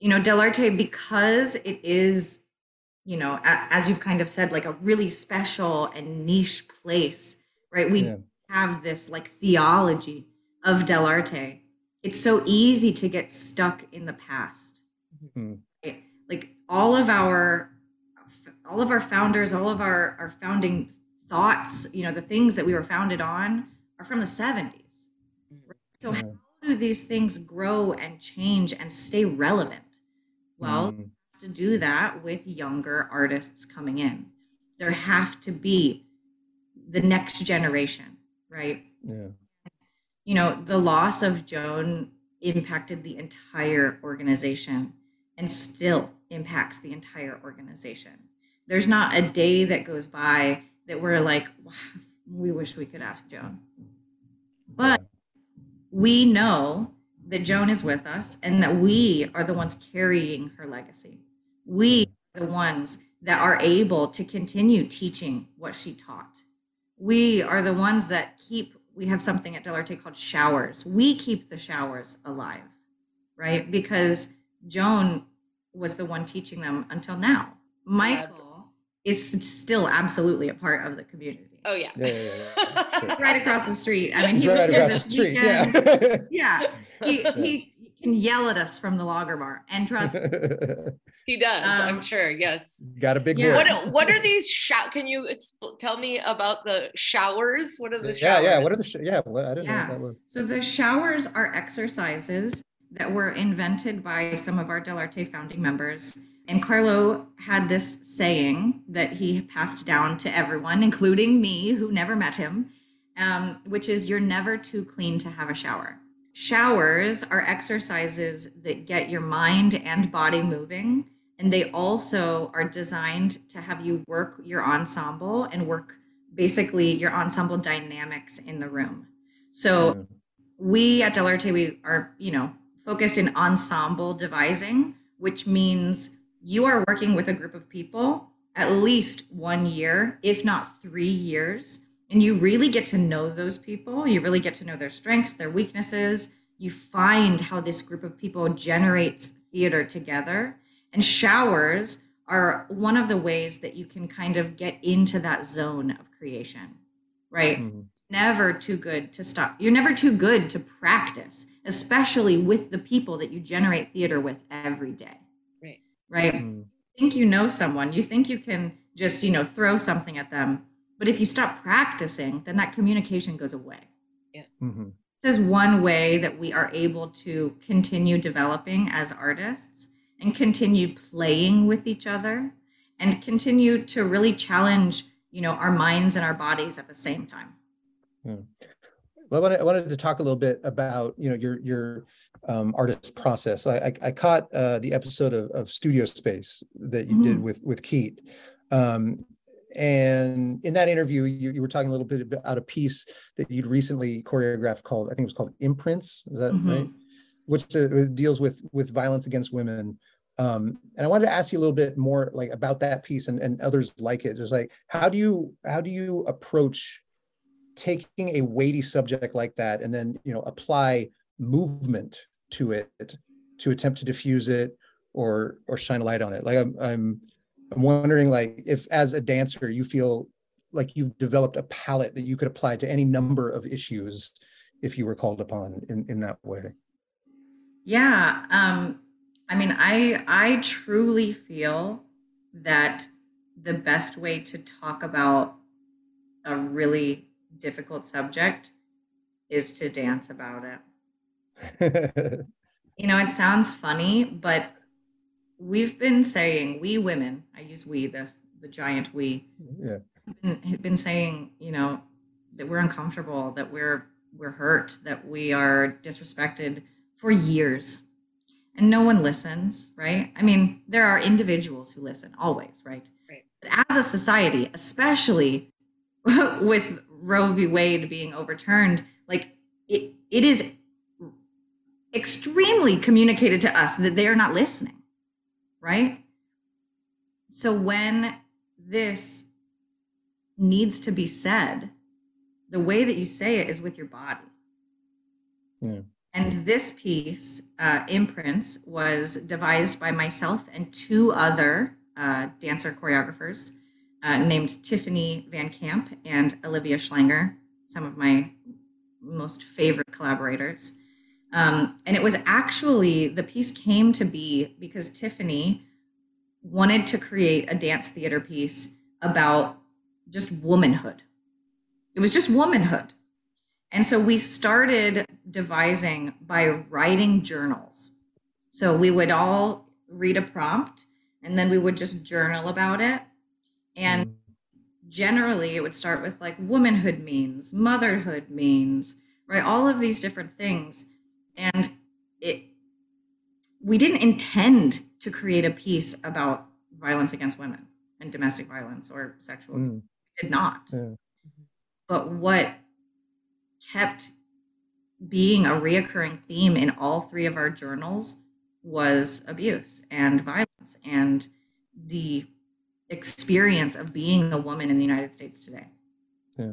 You know Dell'Arte because it is you know as you've kind of said like a really special and niche place right we yeah. have this like theology of Dell'Arte it's so easy to get stuck in the past mm-hmm. right? like all of our all of our founders all of our our founding thoughts you know the things that we were founded on are from the 70s right? so how do these things grow and change and stay relevant well mm-hmm. To do that with younger artists coming in there have to be the next generation right yeah you know, the loss of Joan impacted the entire organization and still impacts the entire organization. There's not a day that goes by that we're like, wow, we wish we could ask Joan. But we know that Joan is with us and that we are the ones carrying her legacy. We are the ones that are able to continue teaching what she taught. We are the ones that keep we have something at Dell'Arte called showers. We keep the showers alive, right? Because Joan was the one teaching them until now. Michael is still absolutely a part of the community. Oh yeah. yeah, yeah, yeah. Sure. right across the street. I mean, he He's was right here this weekend. Yeah. yeah. He, he can yell at us from the lager bar and trust he does um, i'm sure yes got a big yeah. what, what are these shout can you exp- tell me about the showers what are the yeah showers? yeah what are the sh- yeah what, i didn't yeah. know what that was so the showers are exercises that were invented by some of our Dell'Arte founding members and carlo had this saying that he passed down to everyone including me who never met him um, which is you're never too clean to have a shower Showers are exercises that get your mind and body moving. And they also are designed to have you work your ensemble and work basically your ensemble dynamics in the room. So mm. we at Dell'Arte, we are, you know, focused in ensemble devising, which means you are working with a group of people at least one year, if not three years, and you really get to know those people. You really get to know their strengths, their weaknesses. You find how this group of people generates theater together. And showers are one of the ways that you can kind of get into that zone of creation, right? Mm-hmm. Never too good to stop. You're never too good to practice, especially with the people that you generate theater with every day. Right. Right. Mm-hmm. think you know someone, you think you can just, you know, throw something at them but if you stop practicing, then that communication goes away. Yeah. Mm-hmm. This is one way that we are able to continue developing as artists and continue playing with each other and continue to really challenge, you know, our minds and our bodies at the same time. Yeah. Well, I wanted, I wanted to talk a little bit about, you know, your your um, artist process. I, I, I caught uh, the episode of, of Studio Space that you mm-hmm. did with with Keat, um, and in that interview, you, you, were talking a little bit about a piece that you'd recently choreographed called, I think it was called Imprints. Is that mm-hmm. right? Which uh, deals with with violence against women. Um, and I wanted to ask you a little bit more like about that piece and, and others like it. Just like how do you how do you approach taking a weighty subject like that and then you know apply movement to it to attempt to diffuse it or or shine a light on it? Like I'm I'm I'm wondering, like, if as a dancer you feel like you've developed a palette that you could apply to any number of issues if you were called upon in, in that way. Yeah. Um, I mean, I I truly feel that the best way to talk about a really difficult subject is to dance about it. you know, it sounds funny, but we've been saying we women i use we the the giant we yeah had been saying, you know, that we're uncomfortable, that we're we're hurt, that we are disrespected for years. And no one listens, right? I mean, there are individuals who listen always, right? Right. But as a society, especially with Roe v. Wade being overturned, like it, it is extremely communicated to us that they are not listening, right? So when this needs to be said, the way that you say it is with your body. Yeah. And this piece, uh, Imprints, was devised by myself and two other uh, dancer choreographers uh, named Tiffany Van Camp and Olivia Schlanger, some of my most favorite collaborators. Um, and it was actually, the piece came to be because Tiffany wanted to create a dance theater piece about just womanhood. It was just womanhood. And so we started devising by writing journals. So we would all read a prompt and then we would just journal about it. And generally it would start with like womanhood means, motherhood means, right? All of these different things. And it we didn't intend to create a piece about violence against women and domestic violence or sexual Mm. we did not. Yeah. But what kept being a reoccurring theme in all three of our journals was abuse and violence and the experience of being a woman in the United States today. Yeah.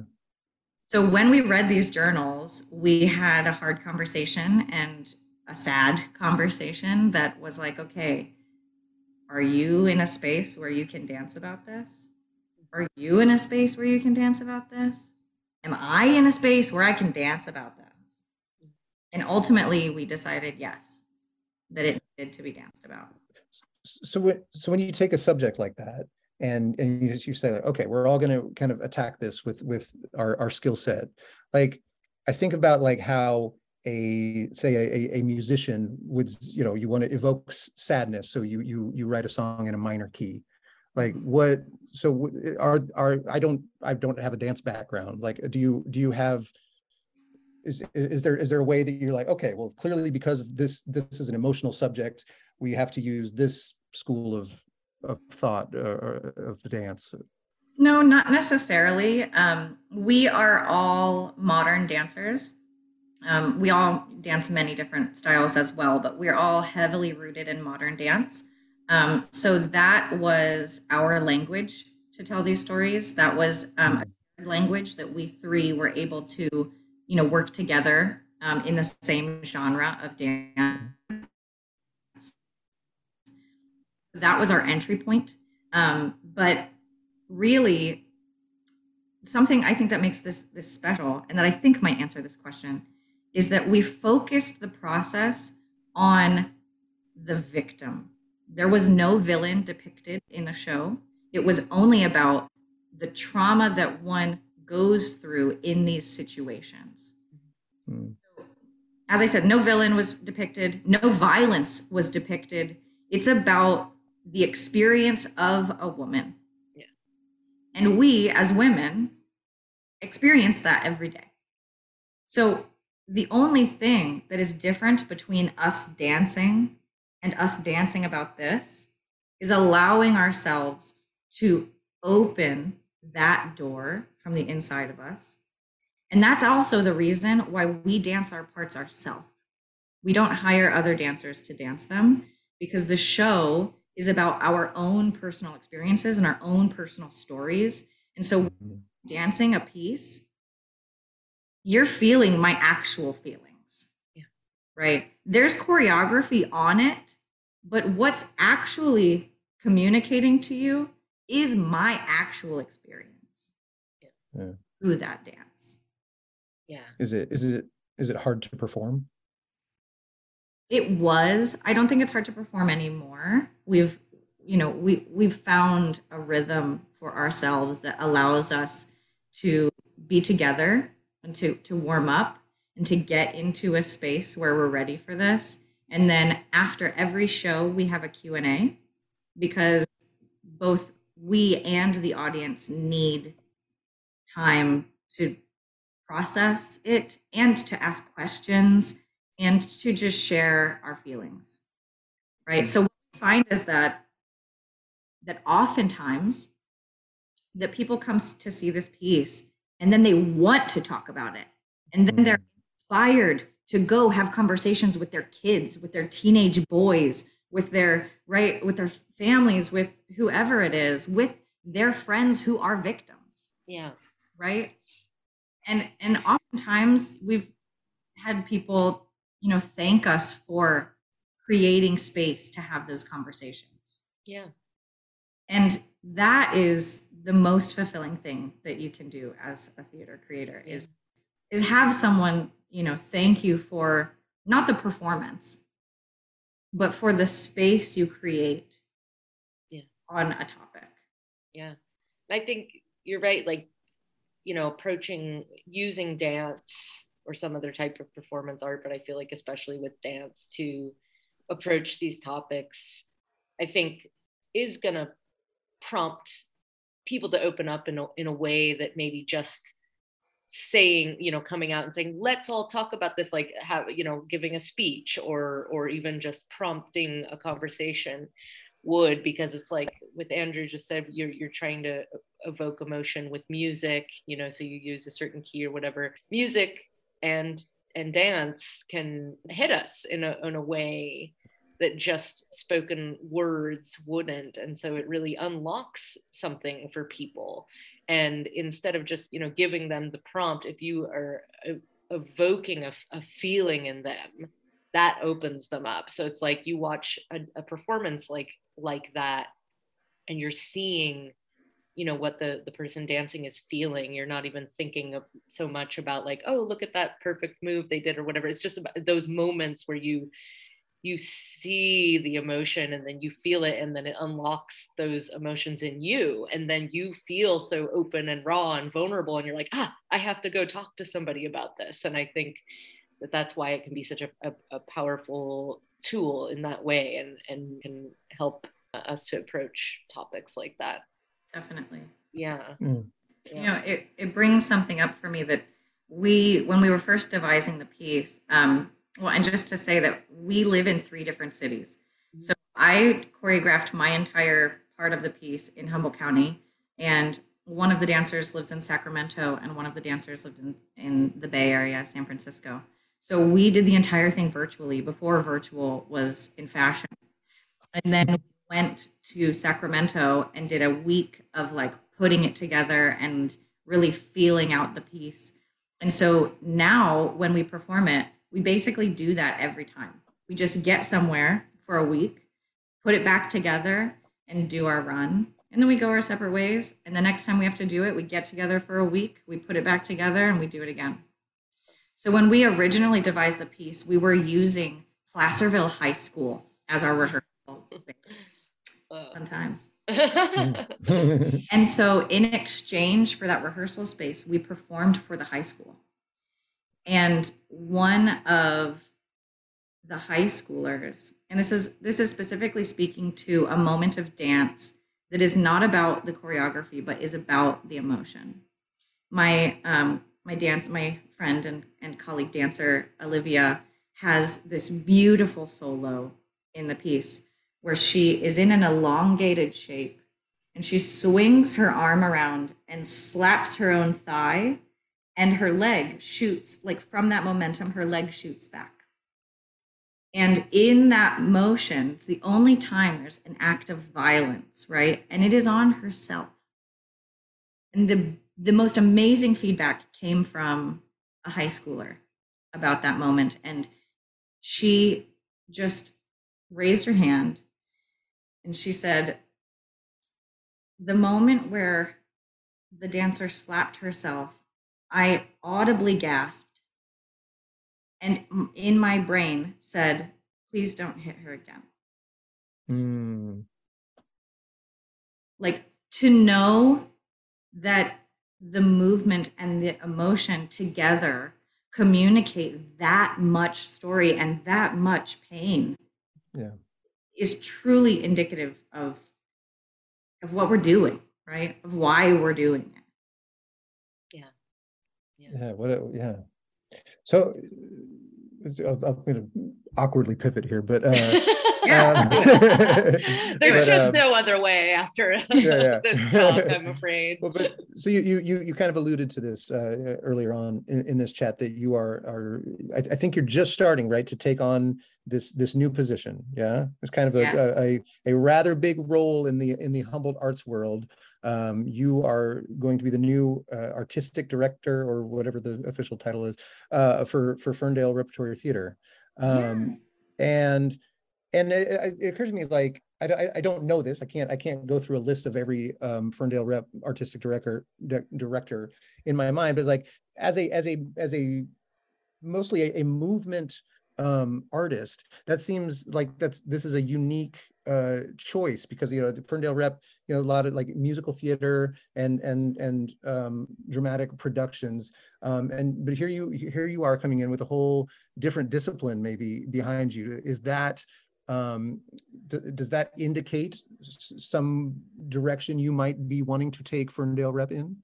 So when we read these journals, we had a hard conversation and a sad conversation that was like, okay, are you in a space where you can dance about this? Are you in a space where you can dance about this? Am I in a space where I can dance about this? And ultimately, we decided yes, that it needed to be danced about. so so when you take a subject like that and and you, you say okay we're all going to kind of attack this with with our, our skill set. Like i think about like how a say a, a musician would you know you want to evoke sadness so you you you write a song in a minor key. Like mm-hmm. what so are are i don't i don't have a dance background. Like do you do you have is is there is there a way that you're like okay well clearly because this this is an emotional subject we have to use this school of of thought uh, or of the dance No, not necessarily. Um, we are all modern dancers. Um, we all dance many different styles as well, but we're all heavily rooted in modern dance. Um, so that was our language to tell these stories. That was um, a language that we three were able to, you know, work together um, in the same genre of dance. That was our entry point. Um, but really something I think that makes this this special and that I think might answer this question is that we focused the process on the victim. There was no villain depicted in the show. It was only about the trauma that one goes through in these situations. Mm. As I said, no villain was depicted, no violence was depicted. It's about the experience of a woman. Yeah. And we as women experience that every day. So the only thing that is different between us dancing and us dancing about this is allowing ourselves to open that door from the inside of us. And that's also the reason why we dance our parts ourselves. We don't hire other dancers to dance them because the show is about our own personal experiences and our own personal stories. And so Mhm. dancing a piece, you're feeling my actual feelings. Yeah. Right. There's choreography on it, but what's actually communicating to you is my actual experience Yeah. Yeah. through that dance. Yeah. is it is it is it hard to perform It was. I don't think it's hard to perform anymore. We've, you know, we we've found a rhythm for ourselves that allows us to be together and to to warm up and to get into a space where we're ready for this. And then after every show, we have a Q&A because both we and the audience need time to process it and to ask questions and to just share our feelings right? Mm. So what we find is that that oftentimes that people come to see this piece and then they want to talk about it. And then they're mm. inspired to go have conversations with their kids with their teenage boys with their right with their families with whoever it is with their friends who are victims. Yeah. Right? And and oftentimes we've had people you know thank us for creating space to have those conversations yeah and that is the most fulfilling thing that you can do as a theater creator Yeah. is is have someone you know thank you for not the performance but for the space you create Yeah. on a topic yeah i think you're right like you know approaching using dance or some other type of performance art but i feel like especially with dance to approach these topics i think is going to prompt people to open up in a, in a way that maybe just saying you know coming out and saying let's all talk about this like have you know giving a speech or or even just prompting a conversation would because it's like with andrew just said you're you're trying to evoke emotion with music you know so you use a certain key or whatever. Music and and dance can hit us in a in a way that just spoken words wouldn't. And so it really unlocks something for people. And instead of just you know giving them the prompt if you are evoking a, a feeling in them that opens them up. So it's like you watch a, a performance like like that and you're seeing you know what the the person dancing is feeling. You're not even thinking of so much about like oh look at that perfect move they did or whatever. It's just about those moments where you you see the emotion and then you feel it and then it unlocks those emotions in you and then you feel so open and raw and vulnerable and you're like ah i have to go talk to somebody about this. And i think that that's why it can be such a, a, a powerful tool in that way and and can help us to approach topics like that definitely. Yeah, Mm. you know it, it brings something up for me that we when we were first devising the piece um well and just to say that we live in three different cities. So i choreographed my entire part of the piece in humboldt county and one of the dancers lives in sacramento and one of the dancers lived in, in the bay area san francisco. So we did the entire thing virtually before virtual was in fashion. And then we went to sacramento and did a week of like putting it together and really feeling out the piece. And so now when we perform it we basically do that every time. We just get somewhere for a week put it back together and do our run. And then we go our separate ways. And the next time we have to do it we get together for a week we put it back together and we do it again. So when we originally devised the piece we were using placerville high school as our rehearsal space. Uh, fun times Mm. and so, in exchange for that rehearsal space, we performed for the high school. And one of the high schoolers, and this is this is specifically speaking to a moment of dance that is not about the choreography, but is about the emotion. My um, my dance, my friend and, and colleague dancer Olivia has this beautiful solo in the piece where she is in an elongated shape and she swings her arm around and slaps her own thigh and her leg shoots like from that momentum her leg shoots back. And in that motion it's the only time there's an act of violence right? And it is on herself. And the the most amazing feedback came from a high schooler about that moment and she just raised her hand and she said, The moment where the dancer slapped herself, I audibly gasped and in my brain said, Please don't hit her again. Mm. Like to know that the movement and the emotion together communicate that much story and that much pain Yeah. Is truly indicative of of what we're doing right of why we're doing it Yeah. yeah what? A, yeah. So I'm going to awkwardly pivot here, but uh, yeah. Um, There's but, just um, no other way after yeah, this talk, I'm afraid. well, but so you you you kind of alluded to this uh, earlier on in, in, this chat that you are are I, I, think you're just starting right to take on this this new position. Yeah, it's kind of a, a, a a rather big role in the in the Humboldt arts world. Um, you are going to be the new uh, artistic director or whatever the official title is uh, for for Ferndale Repertory Theater. Um, yeah. And and it, it occurs to me like I, I don't know this. I can't I can't go through a list of every um, Ferndale rep artistic director de- director in my mind, but like as a as a as a mostly a, a movement um, artist, that seems like that's this is a unique uh, choice because you know Ferndale rep you know a lot of like musical theater and and and um, dramatic productions um, and but here you here you are coming in with a whole different discipline maybe behind you. Is that um, does that indicate some direction you might be wanting to take Ferndale Rep in?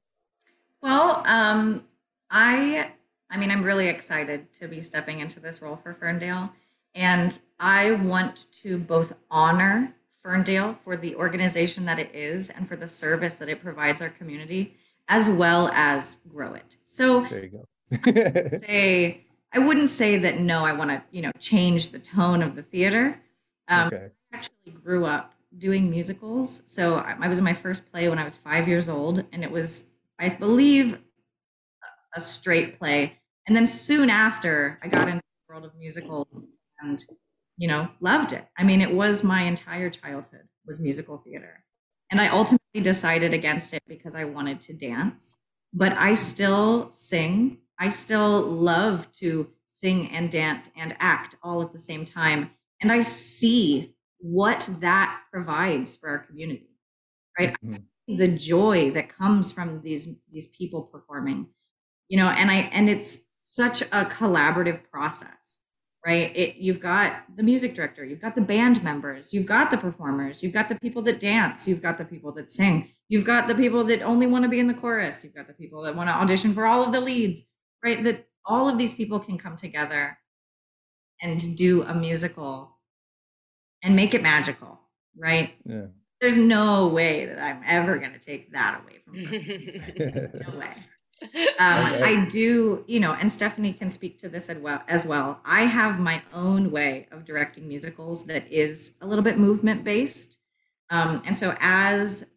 Well, um, I, I mean, I'm really excited to be stepping into this role for Ferndale, and I want to both honor Ferndale for the organization that it is and for the service that it provides our community, as well as grow it. So there you go. I say I wouldn't say that no, I want to you know change the tone of the theater. Um, okay. I actually grew up doing musicals. So I, I was in my first play when I was five years old, and it was, I believe, a straight play. And then soon after, I got into the world of musicals and, you know, loved it. I mean, it was my entire childhood was musical theater. And I ultimately decided against it because I wanted to dance. But I still sing. I still love to sing and dance and act all at the same time and I see what that provides for our community, right? Mm-hmm. the joy that comes from these these people performing, you know, and I and it's such a collaborative process, right? It you've got the music director, you've got the band members, you've got the performers, you've got the people that dance, you've got the people that sing, you've got the people that only want to be in the chorus, you've got the people that want to audition for all of the leads, right? That all of these people can come together and do a musical and make it magical, right? Yeah. There's no way that I'm ever going to take that away from her. no way. Um, okay. I do, you know, and Stephanie can speak to this as well. As well, I have my own way of directing musicals that is a little bit movement based, um, and so as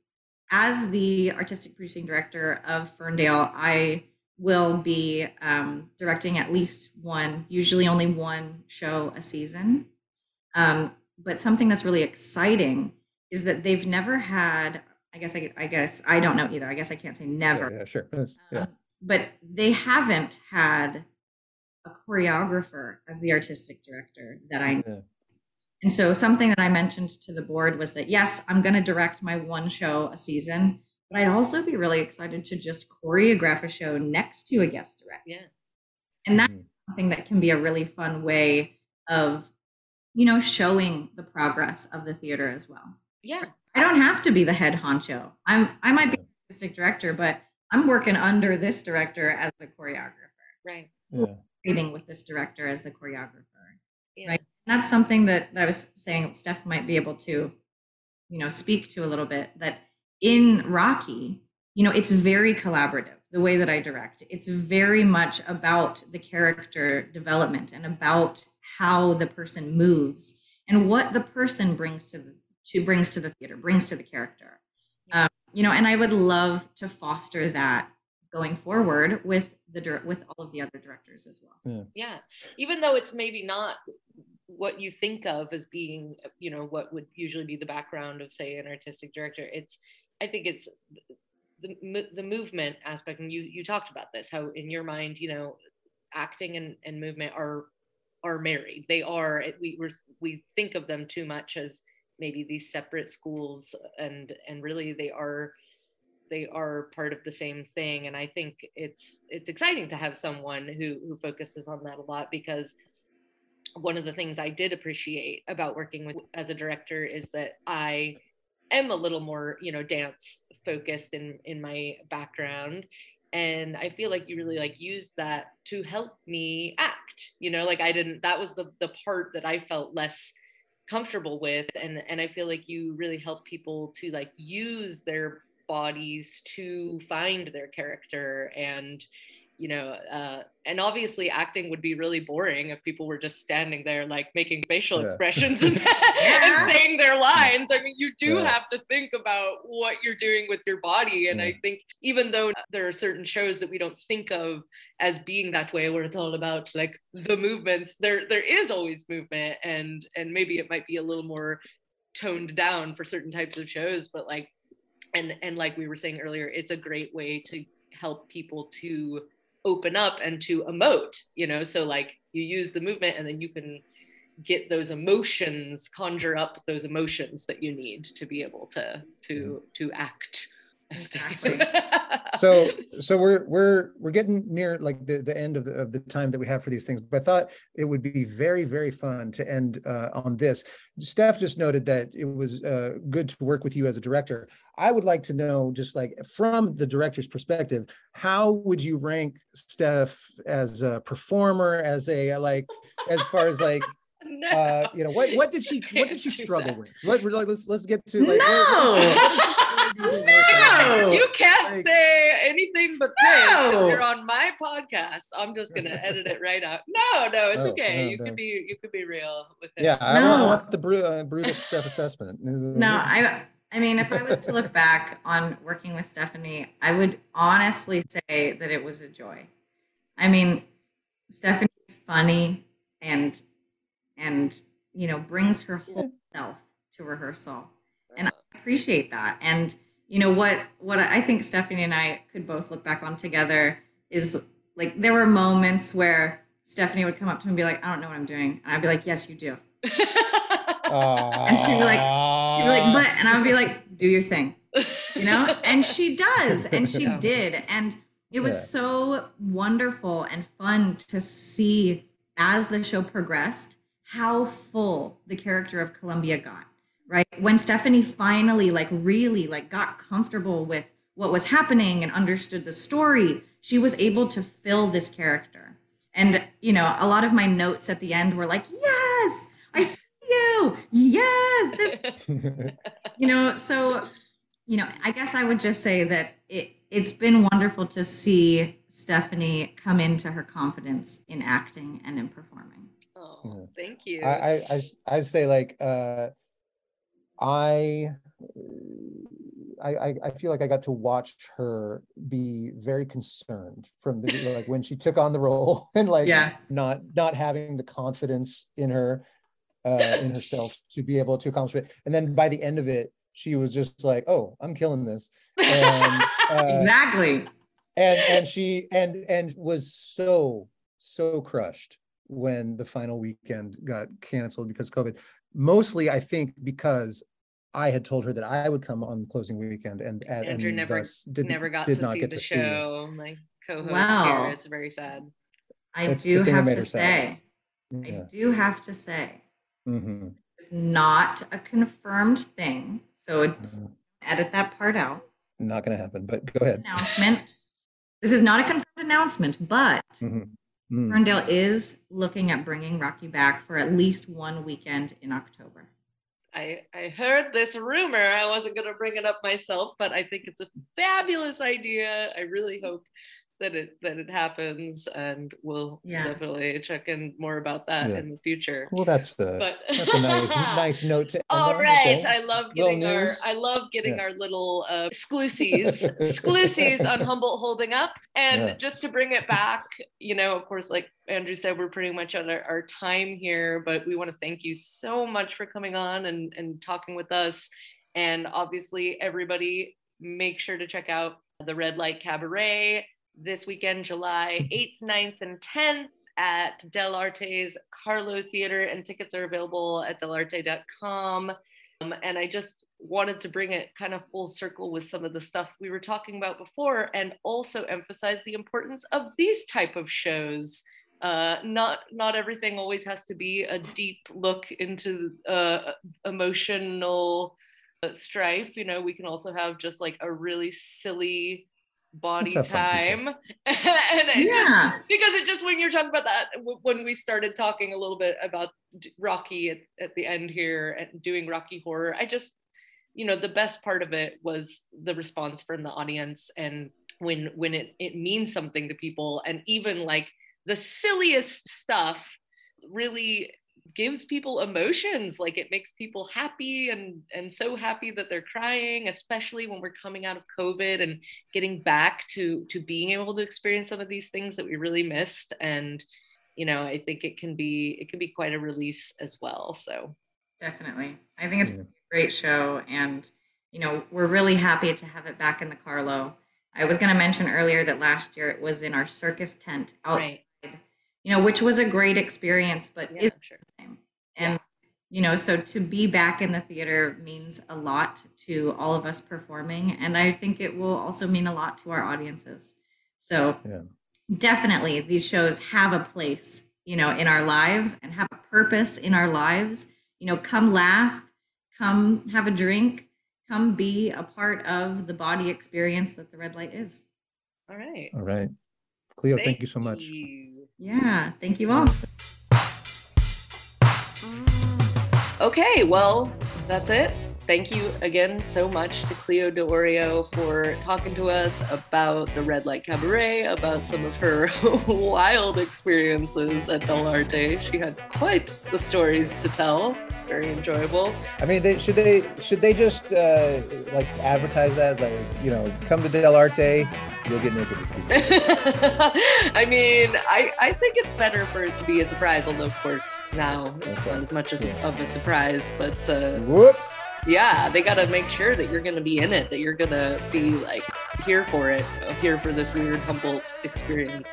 as the artistic producing director of Ferndale, I will be um, directing at least one, usually only one show a season. Um, but something that's really exciting is that they've never had i guess i, I guess i don't know either i guess i can't say never yeah, yeah sure yeah. Um, but they haven't had a choreographer as the artistic director that i know yeah. and so something that i mentioned to the board was that yes i'm going to direct my one show a season but i'd also be really excited to just choreograph a show next to a guest director yeah and that's mm-hmm. something that can be a really fun way of you know, showing the progress of the theater as well. Yeah. I don't have to be the head honcho. I'm I might be artistic director, but I'm working under this director as the choreographer. Right. Yeah. Reading with this director as the choreographer. Yeah. Right. And that's something that, that I was saying Steph might be able to, you know, speak to a little bit that in Rocky, you know, it's very collaborative the way that I direct. It's very much about the character development and about how the person moves and what the person brings to the to brings to the theater brings to the character. Um, you know and i would love to foster that going forward with the with all of the other directors as well. Yeah. yeah. Even though it's maybe not what you think of as being you know what would usually be the background of say an artistic director it's i think it's the, the movement aspect and you you talked about this how in your mind you know acting and, and movement are are married. They are we we think of them too much as maybe these separate schools, and and really they are they are part of the same thing. And I think it's it's exciting to have someone who who focuses on that a lot because one of the things I did appreciate about working with as a director is that I am a little more you know dance focused in in my background and i feel like you really like used that to help me act you know like i didn't that was the the part that i felt less comfortable with. And and i feel like you really help people to like use their bodies to find their character and you know, uh, and obviously acting would be really boring if people were just standing there like making facial yeah. expressions and, yeah. and, saying their lines. I mean, you do yeah. have to think about what you're doing with your body. And I think even though there are certain shows that we don't think of as being that way, where it's all about like the movements, there there is always movement, and and maybe it might be a little more toned down for certain types of shows, but like and and like we were saying earlier, it's a great way to help people to open up and to emote you know? So like you use the movement and then you can get those emotions conjure up those emotions that you need to be able to to mm-hmm. to act Exactly. so so we're we're we're getting near like the, the end of the, of the time that we have for these things but i thought it would be very very fun to end uh, on this steph just noted that it was uh, good to work with you as a director i would like to know just like from the director's perspective how would you rank steph as a performer as a like as far as like no. uh you know what what did she what did she struggle with what like let's let's get to like no. what, no, you can't like, say anything but praise no. you're on my podcast. I'm just gonna edit it right out. No, no, it's oh, okay. No, you no. could be you could be real with it. Yeah, I, want, I want the bru- uh, brutal stuff assessment. No, I I mean, if I was to look back on working with Stephanie, I would honestly say that it was a joy. I mean, Stephanie's funny and and you know brings her whole self to rehearsal and i appreciate that and you know what what I think Stephanie and I could both look back on together is like there were moments where Stephanie would come up to me and be like, I don't know what I'm doing. And I'd be like, Yes, you do. and she'd be like, she'd be like, but and I would be like, do your thing. You know? And she does. And she did. And it was yeah. so wonderful and fun to see as the show progressed how full the character of Columbia got right? When stephanie finally like really like got comfortable with what was happening and understood the story she was able to fill this character. And you know a lot of my notes at the end were like yes i see you. Yes this you know so you know i guess i would just say that it it's been wonderful to see stephanie come into her confidence in acting and in performing. Oh thank you. I i i say like uh I, I, I feel like I got to watch her be very concerned from the like when she took on the role and like yeah. not not having the confidence in her uh, in herself to be able to accomplish it. And then by the end of it, she was just like, "Oh, I'm killing this." And, uh, exactly. And and she and and was so so crushed when the final weekend got canceled because COVID mostly I think because I had told her that I would come on closing weekend, and Andrew and never never got to see the show. See. My co-host wow. here is very sad. I it's do have to say, yeah. I do have to say, mm-hmm. it's not a confirmed thing. So mm-hmm. edit that part out. Not going to happen. But go ahead. Announcement. this is not a confirmed announcement, but mm-hmm. Mm. Ferndale is looking at bringing Rocky back for at least one weekend in October. I, I heard this rumor. I wasn't going to bring it up myself, but I think it's a fabulous idea. I really hope that it that it happens and we'll yeah. definitely check in more about that yeah. in the future well that's a, but, that's a nice, nice note to all right okay. i love getting our i love getting yeah. our little uh exclusives exclusives on humboldt holding up and just to bring it back you know of course like andrew said we're pretty much on our, our time here but we want to thank you so much for coming on and and talking with us and obviously everybody make sure to check out the red light cabaret this weekend, July 8th, 9th, and 10th at Dell'Arte's Carlo Theater, and tickets are available at dellarte.com. Um, and I just wanted to bring it kind of full circle with some of the stuff we were talking about before, and also emphasize the importance of these type of shows. Uh, not not everything always has to be a deep look into uh, emotional uh, strife. You know, we can also have just like a really silly body Let's have fun, time. And it just Yeah. because it just when you're talking about that w- when we started talking a little bit about d- rocky at, at the end here and doing rocky horror i just you know the best part of it was the response from the audience and when when it it means something to people. And even like the silliest stuff really gives people emotions like it makes people happy and and so happy that they're crying especially when we're coming out of covid and getting back to to being able to experience some of these things that we really missed and you know i think it can be it can be quite a release as well so Definitely. I think it's a great show. And, you know, we're really happy to have it back in the Carlo. I was going to mention earlier that last year it was in our circus tent outside, right you know, which was a great experience, but yeah is sure the same. And, you know, so to be back in the theater means a lot to all of us performing. And I think it will also mean a lot to our audiences. So, Yeah. definitely these shows have a place you know in our lives and have a purpose in our lives you know come laugh come have a drink come be a part of the bawdy experience that the red light is all right All right. Cleo, thank, you so much. you. yeah thank you all Okay, well, that's it. Thank you again so much to Cleo DeOrio for talking to us about the Red Light Cabaret, about some of her wild experiences at Dell'Arte. She had quite the stories to tell. Very enjoyable. I mean, they, should they should they just uh, like advertise that? Like, you know, come to Dell'Arte, you'll get naked. I mean, I, I think it's better for it to be a surprise, although, of course, now it's Okay. not as much as Yeah. of a surprise. But uh, Whoops. Yeah, they got to make sure that you're going to be in it, that you're going to be like here for it, here for this weird Humboldt experience.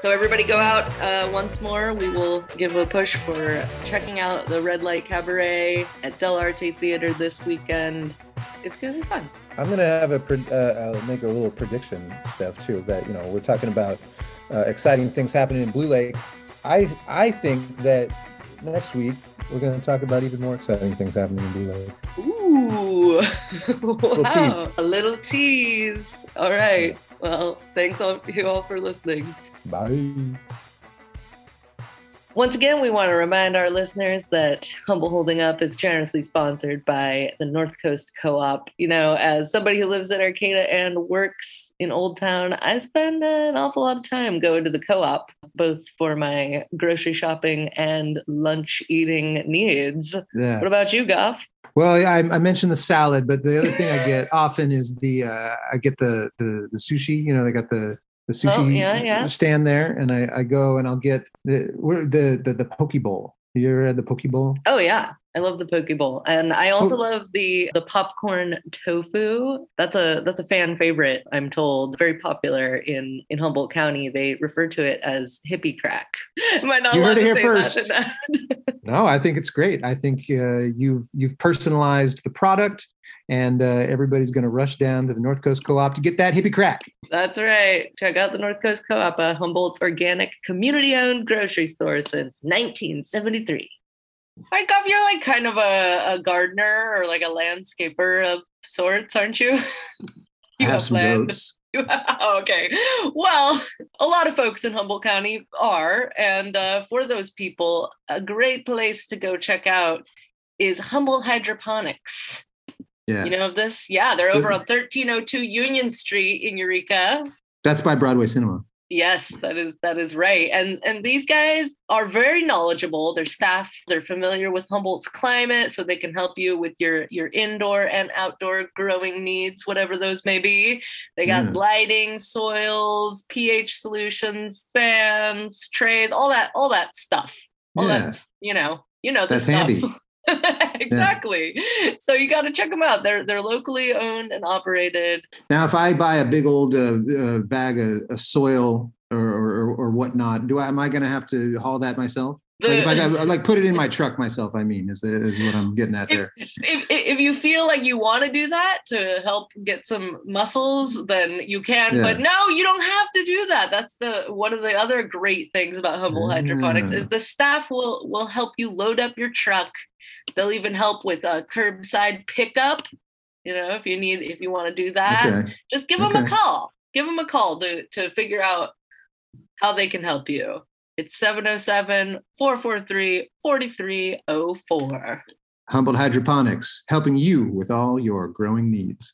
So, everybody go out uh, once more. We will give a push for checking out the Red Light Cabaret at Dell'Arte Theater this weekend. It's going to be fun. I'm gonna have a uh, I'll make a little prediction stuff too. That you know we're talking about uh, exciting things happening in Blue Lake. I I think that next week we're gonna talk about even more exciting things happening in Blue Lake. Ooh, wow. tease. A little tease. All right. Well, thanks all, you all for listening. Bye. Once again, we want to remind our listeners that Humboldt Holding Up is generously sponsored by the North Coast Co op. You know, as somebody who lives in Arcata and works in Old Town, I spend an awful lot of time going to the co op, both for my grocery shopping and lunch eating needs. Yeah. What about you, Goff? Well, I, I mentioned the salad, but the other thing I get often is the uh, I get the, the the sushi. You know, they got the the sushi Oh, yeah, yeah. stand there, and I, I go and I'll get the where the the the poke bowl. You ever had the poke bowl? Oh yeah, I love the poke bowl, and I also love the the popcorn tofu. That's a that's a fan favorite. I'm told very popular in in Humboldt County. They refer to it as hippie crack. Am I not You heard it here first. No, I think it's great. I think uh, you've you've personalized the product, and uh, everybody's going to rush down to the North Coast Co-op to get that hippie crack. That's right. Check out the North Coast Co-op, a Humboldt's organic, community-owned grocery store since 1973. Like, Goff, you're like kind of a, a gardener or like a landscaper of sorts, aren't you? I have some land. goats. okay. Well, a lot of folks in Humboldt County are. And uh, for those people, a great place to go check out is Humboldt Hydroponics. Yeah, You know of this? Yeah, they're over on 1302 Union Street in Eureka. that's by Broadway Cinema. Yes, that is that is right. And and these guys are very knowledgeable. Their staff, they're familiar with Humboldt's climate, so they can help you with your your indoor and outdoor growing needs, whatever those may be. They got Yeah. lighting, soils, pH solutions, fans, trays, all that, all that stuff. All Yeah. that, you know, you know the That's stuff. handy. exactly. So you got to check them out. They're they're locally owned and operated. Now, if I buy a big old uh, uh, bag of, of soil or, or or whatnot, do I am I going to have to haul that myself? Like, if I got, like put it in my truck myself. I mean, is is what I'm getting at there. if, if you feel like you want to do that to help get some muscles then you can Yeah. but no you don't have to do that that's the one of the other great things about Humboldt Hydroponics Mm. is the staff will will help you load up your truck they'll even help with a curbside pickup you know if you need if you want to do that Okay. just give them a call give them a call to to figure out how they can help you. It's 707 443 4304. Humboldt Hydroponics, helping you with all your growing needs.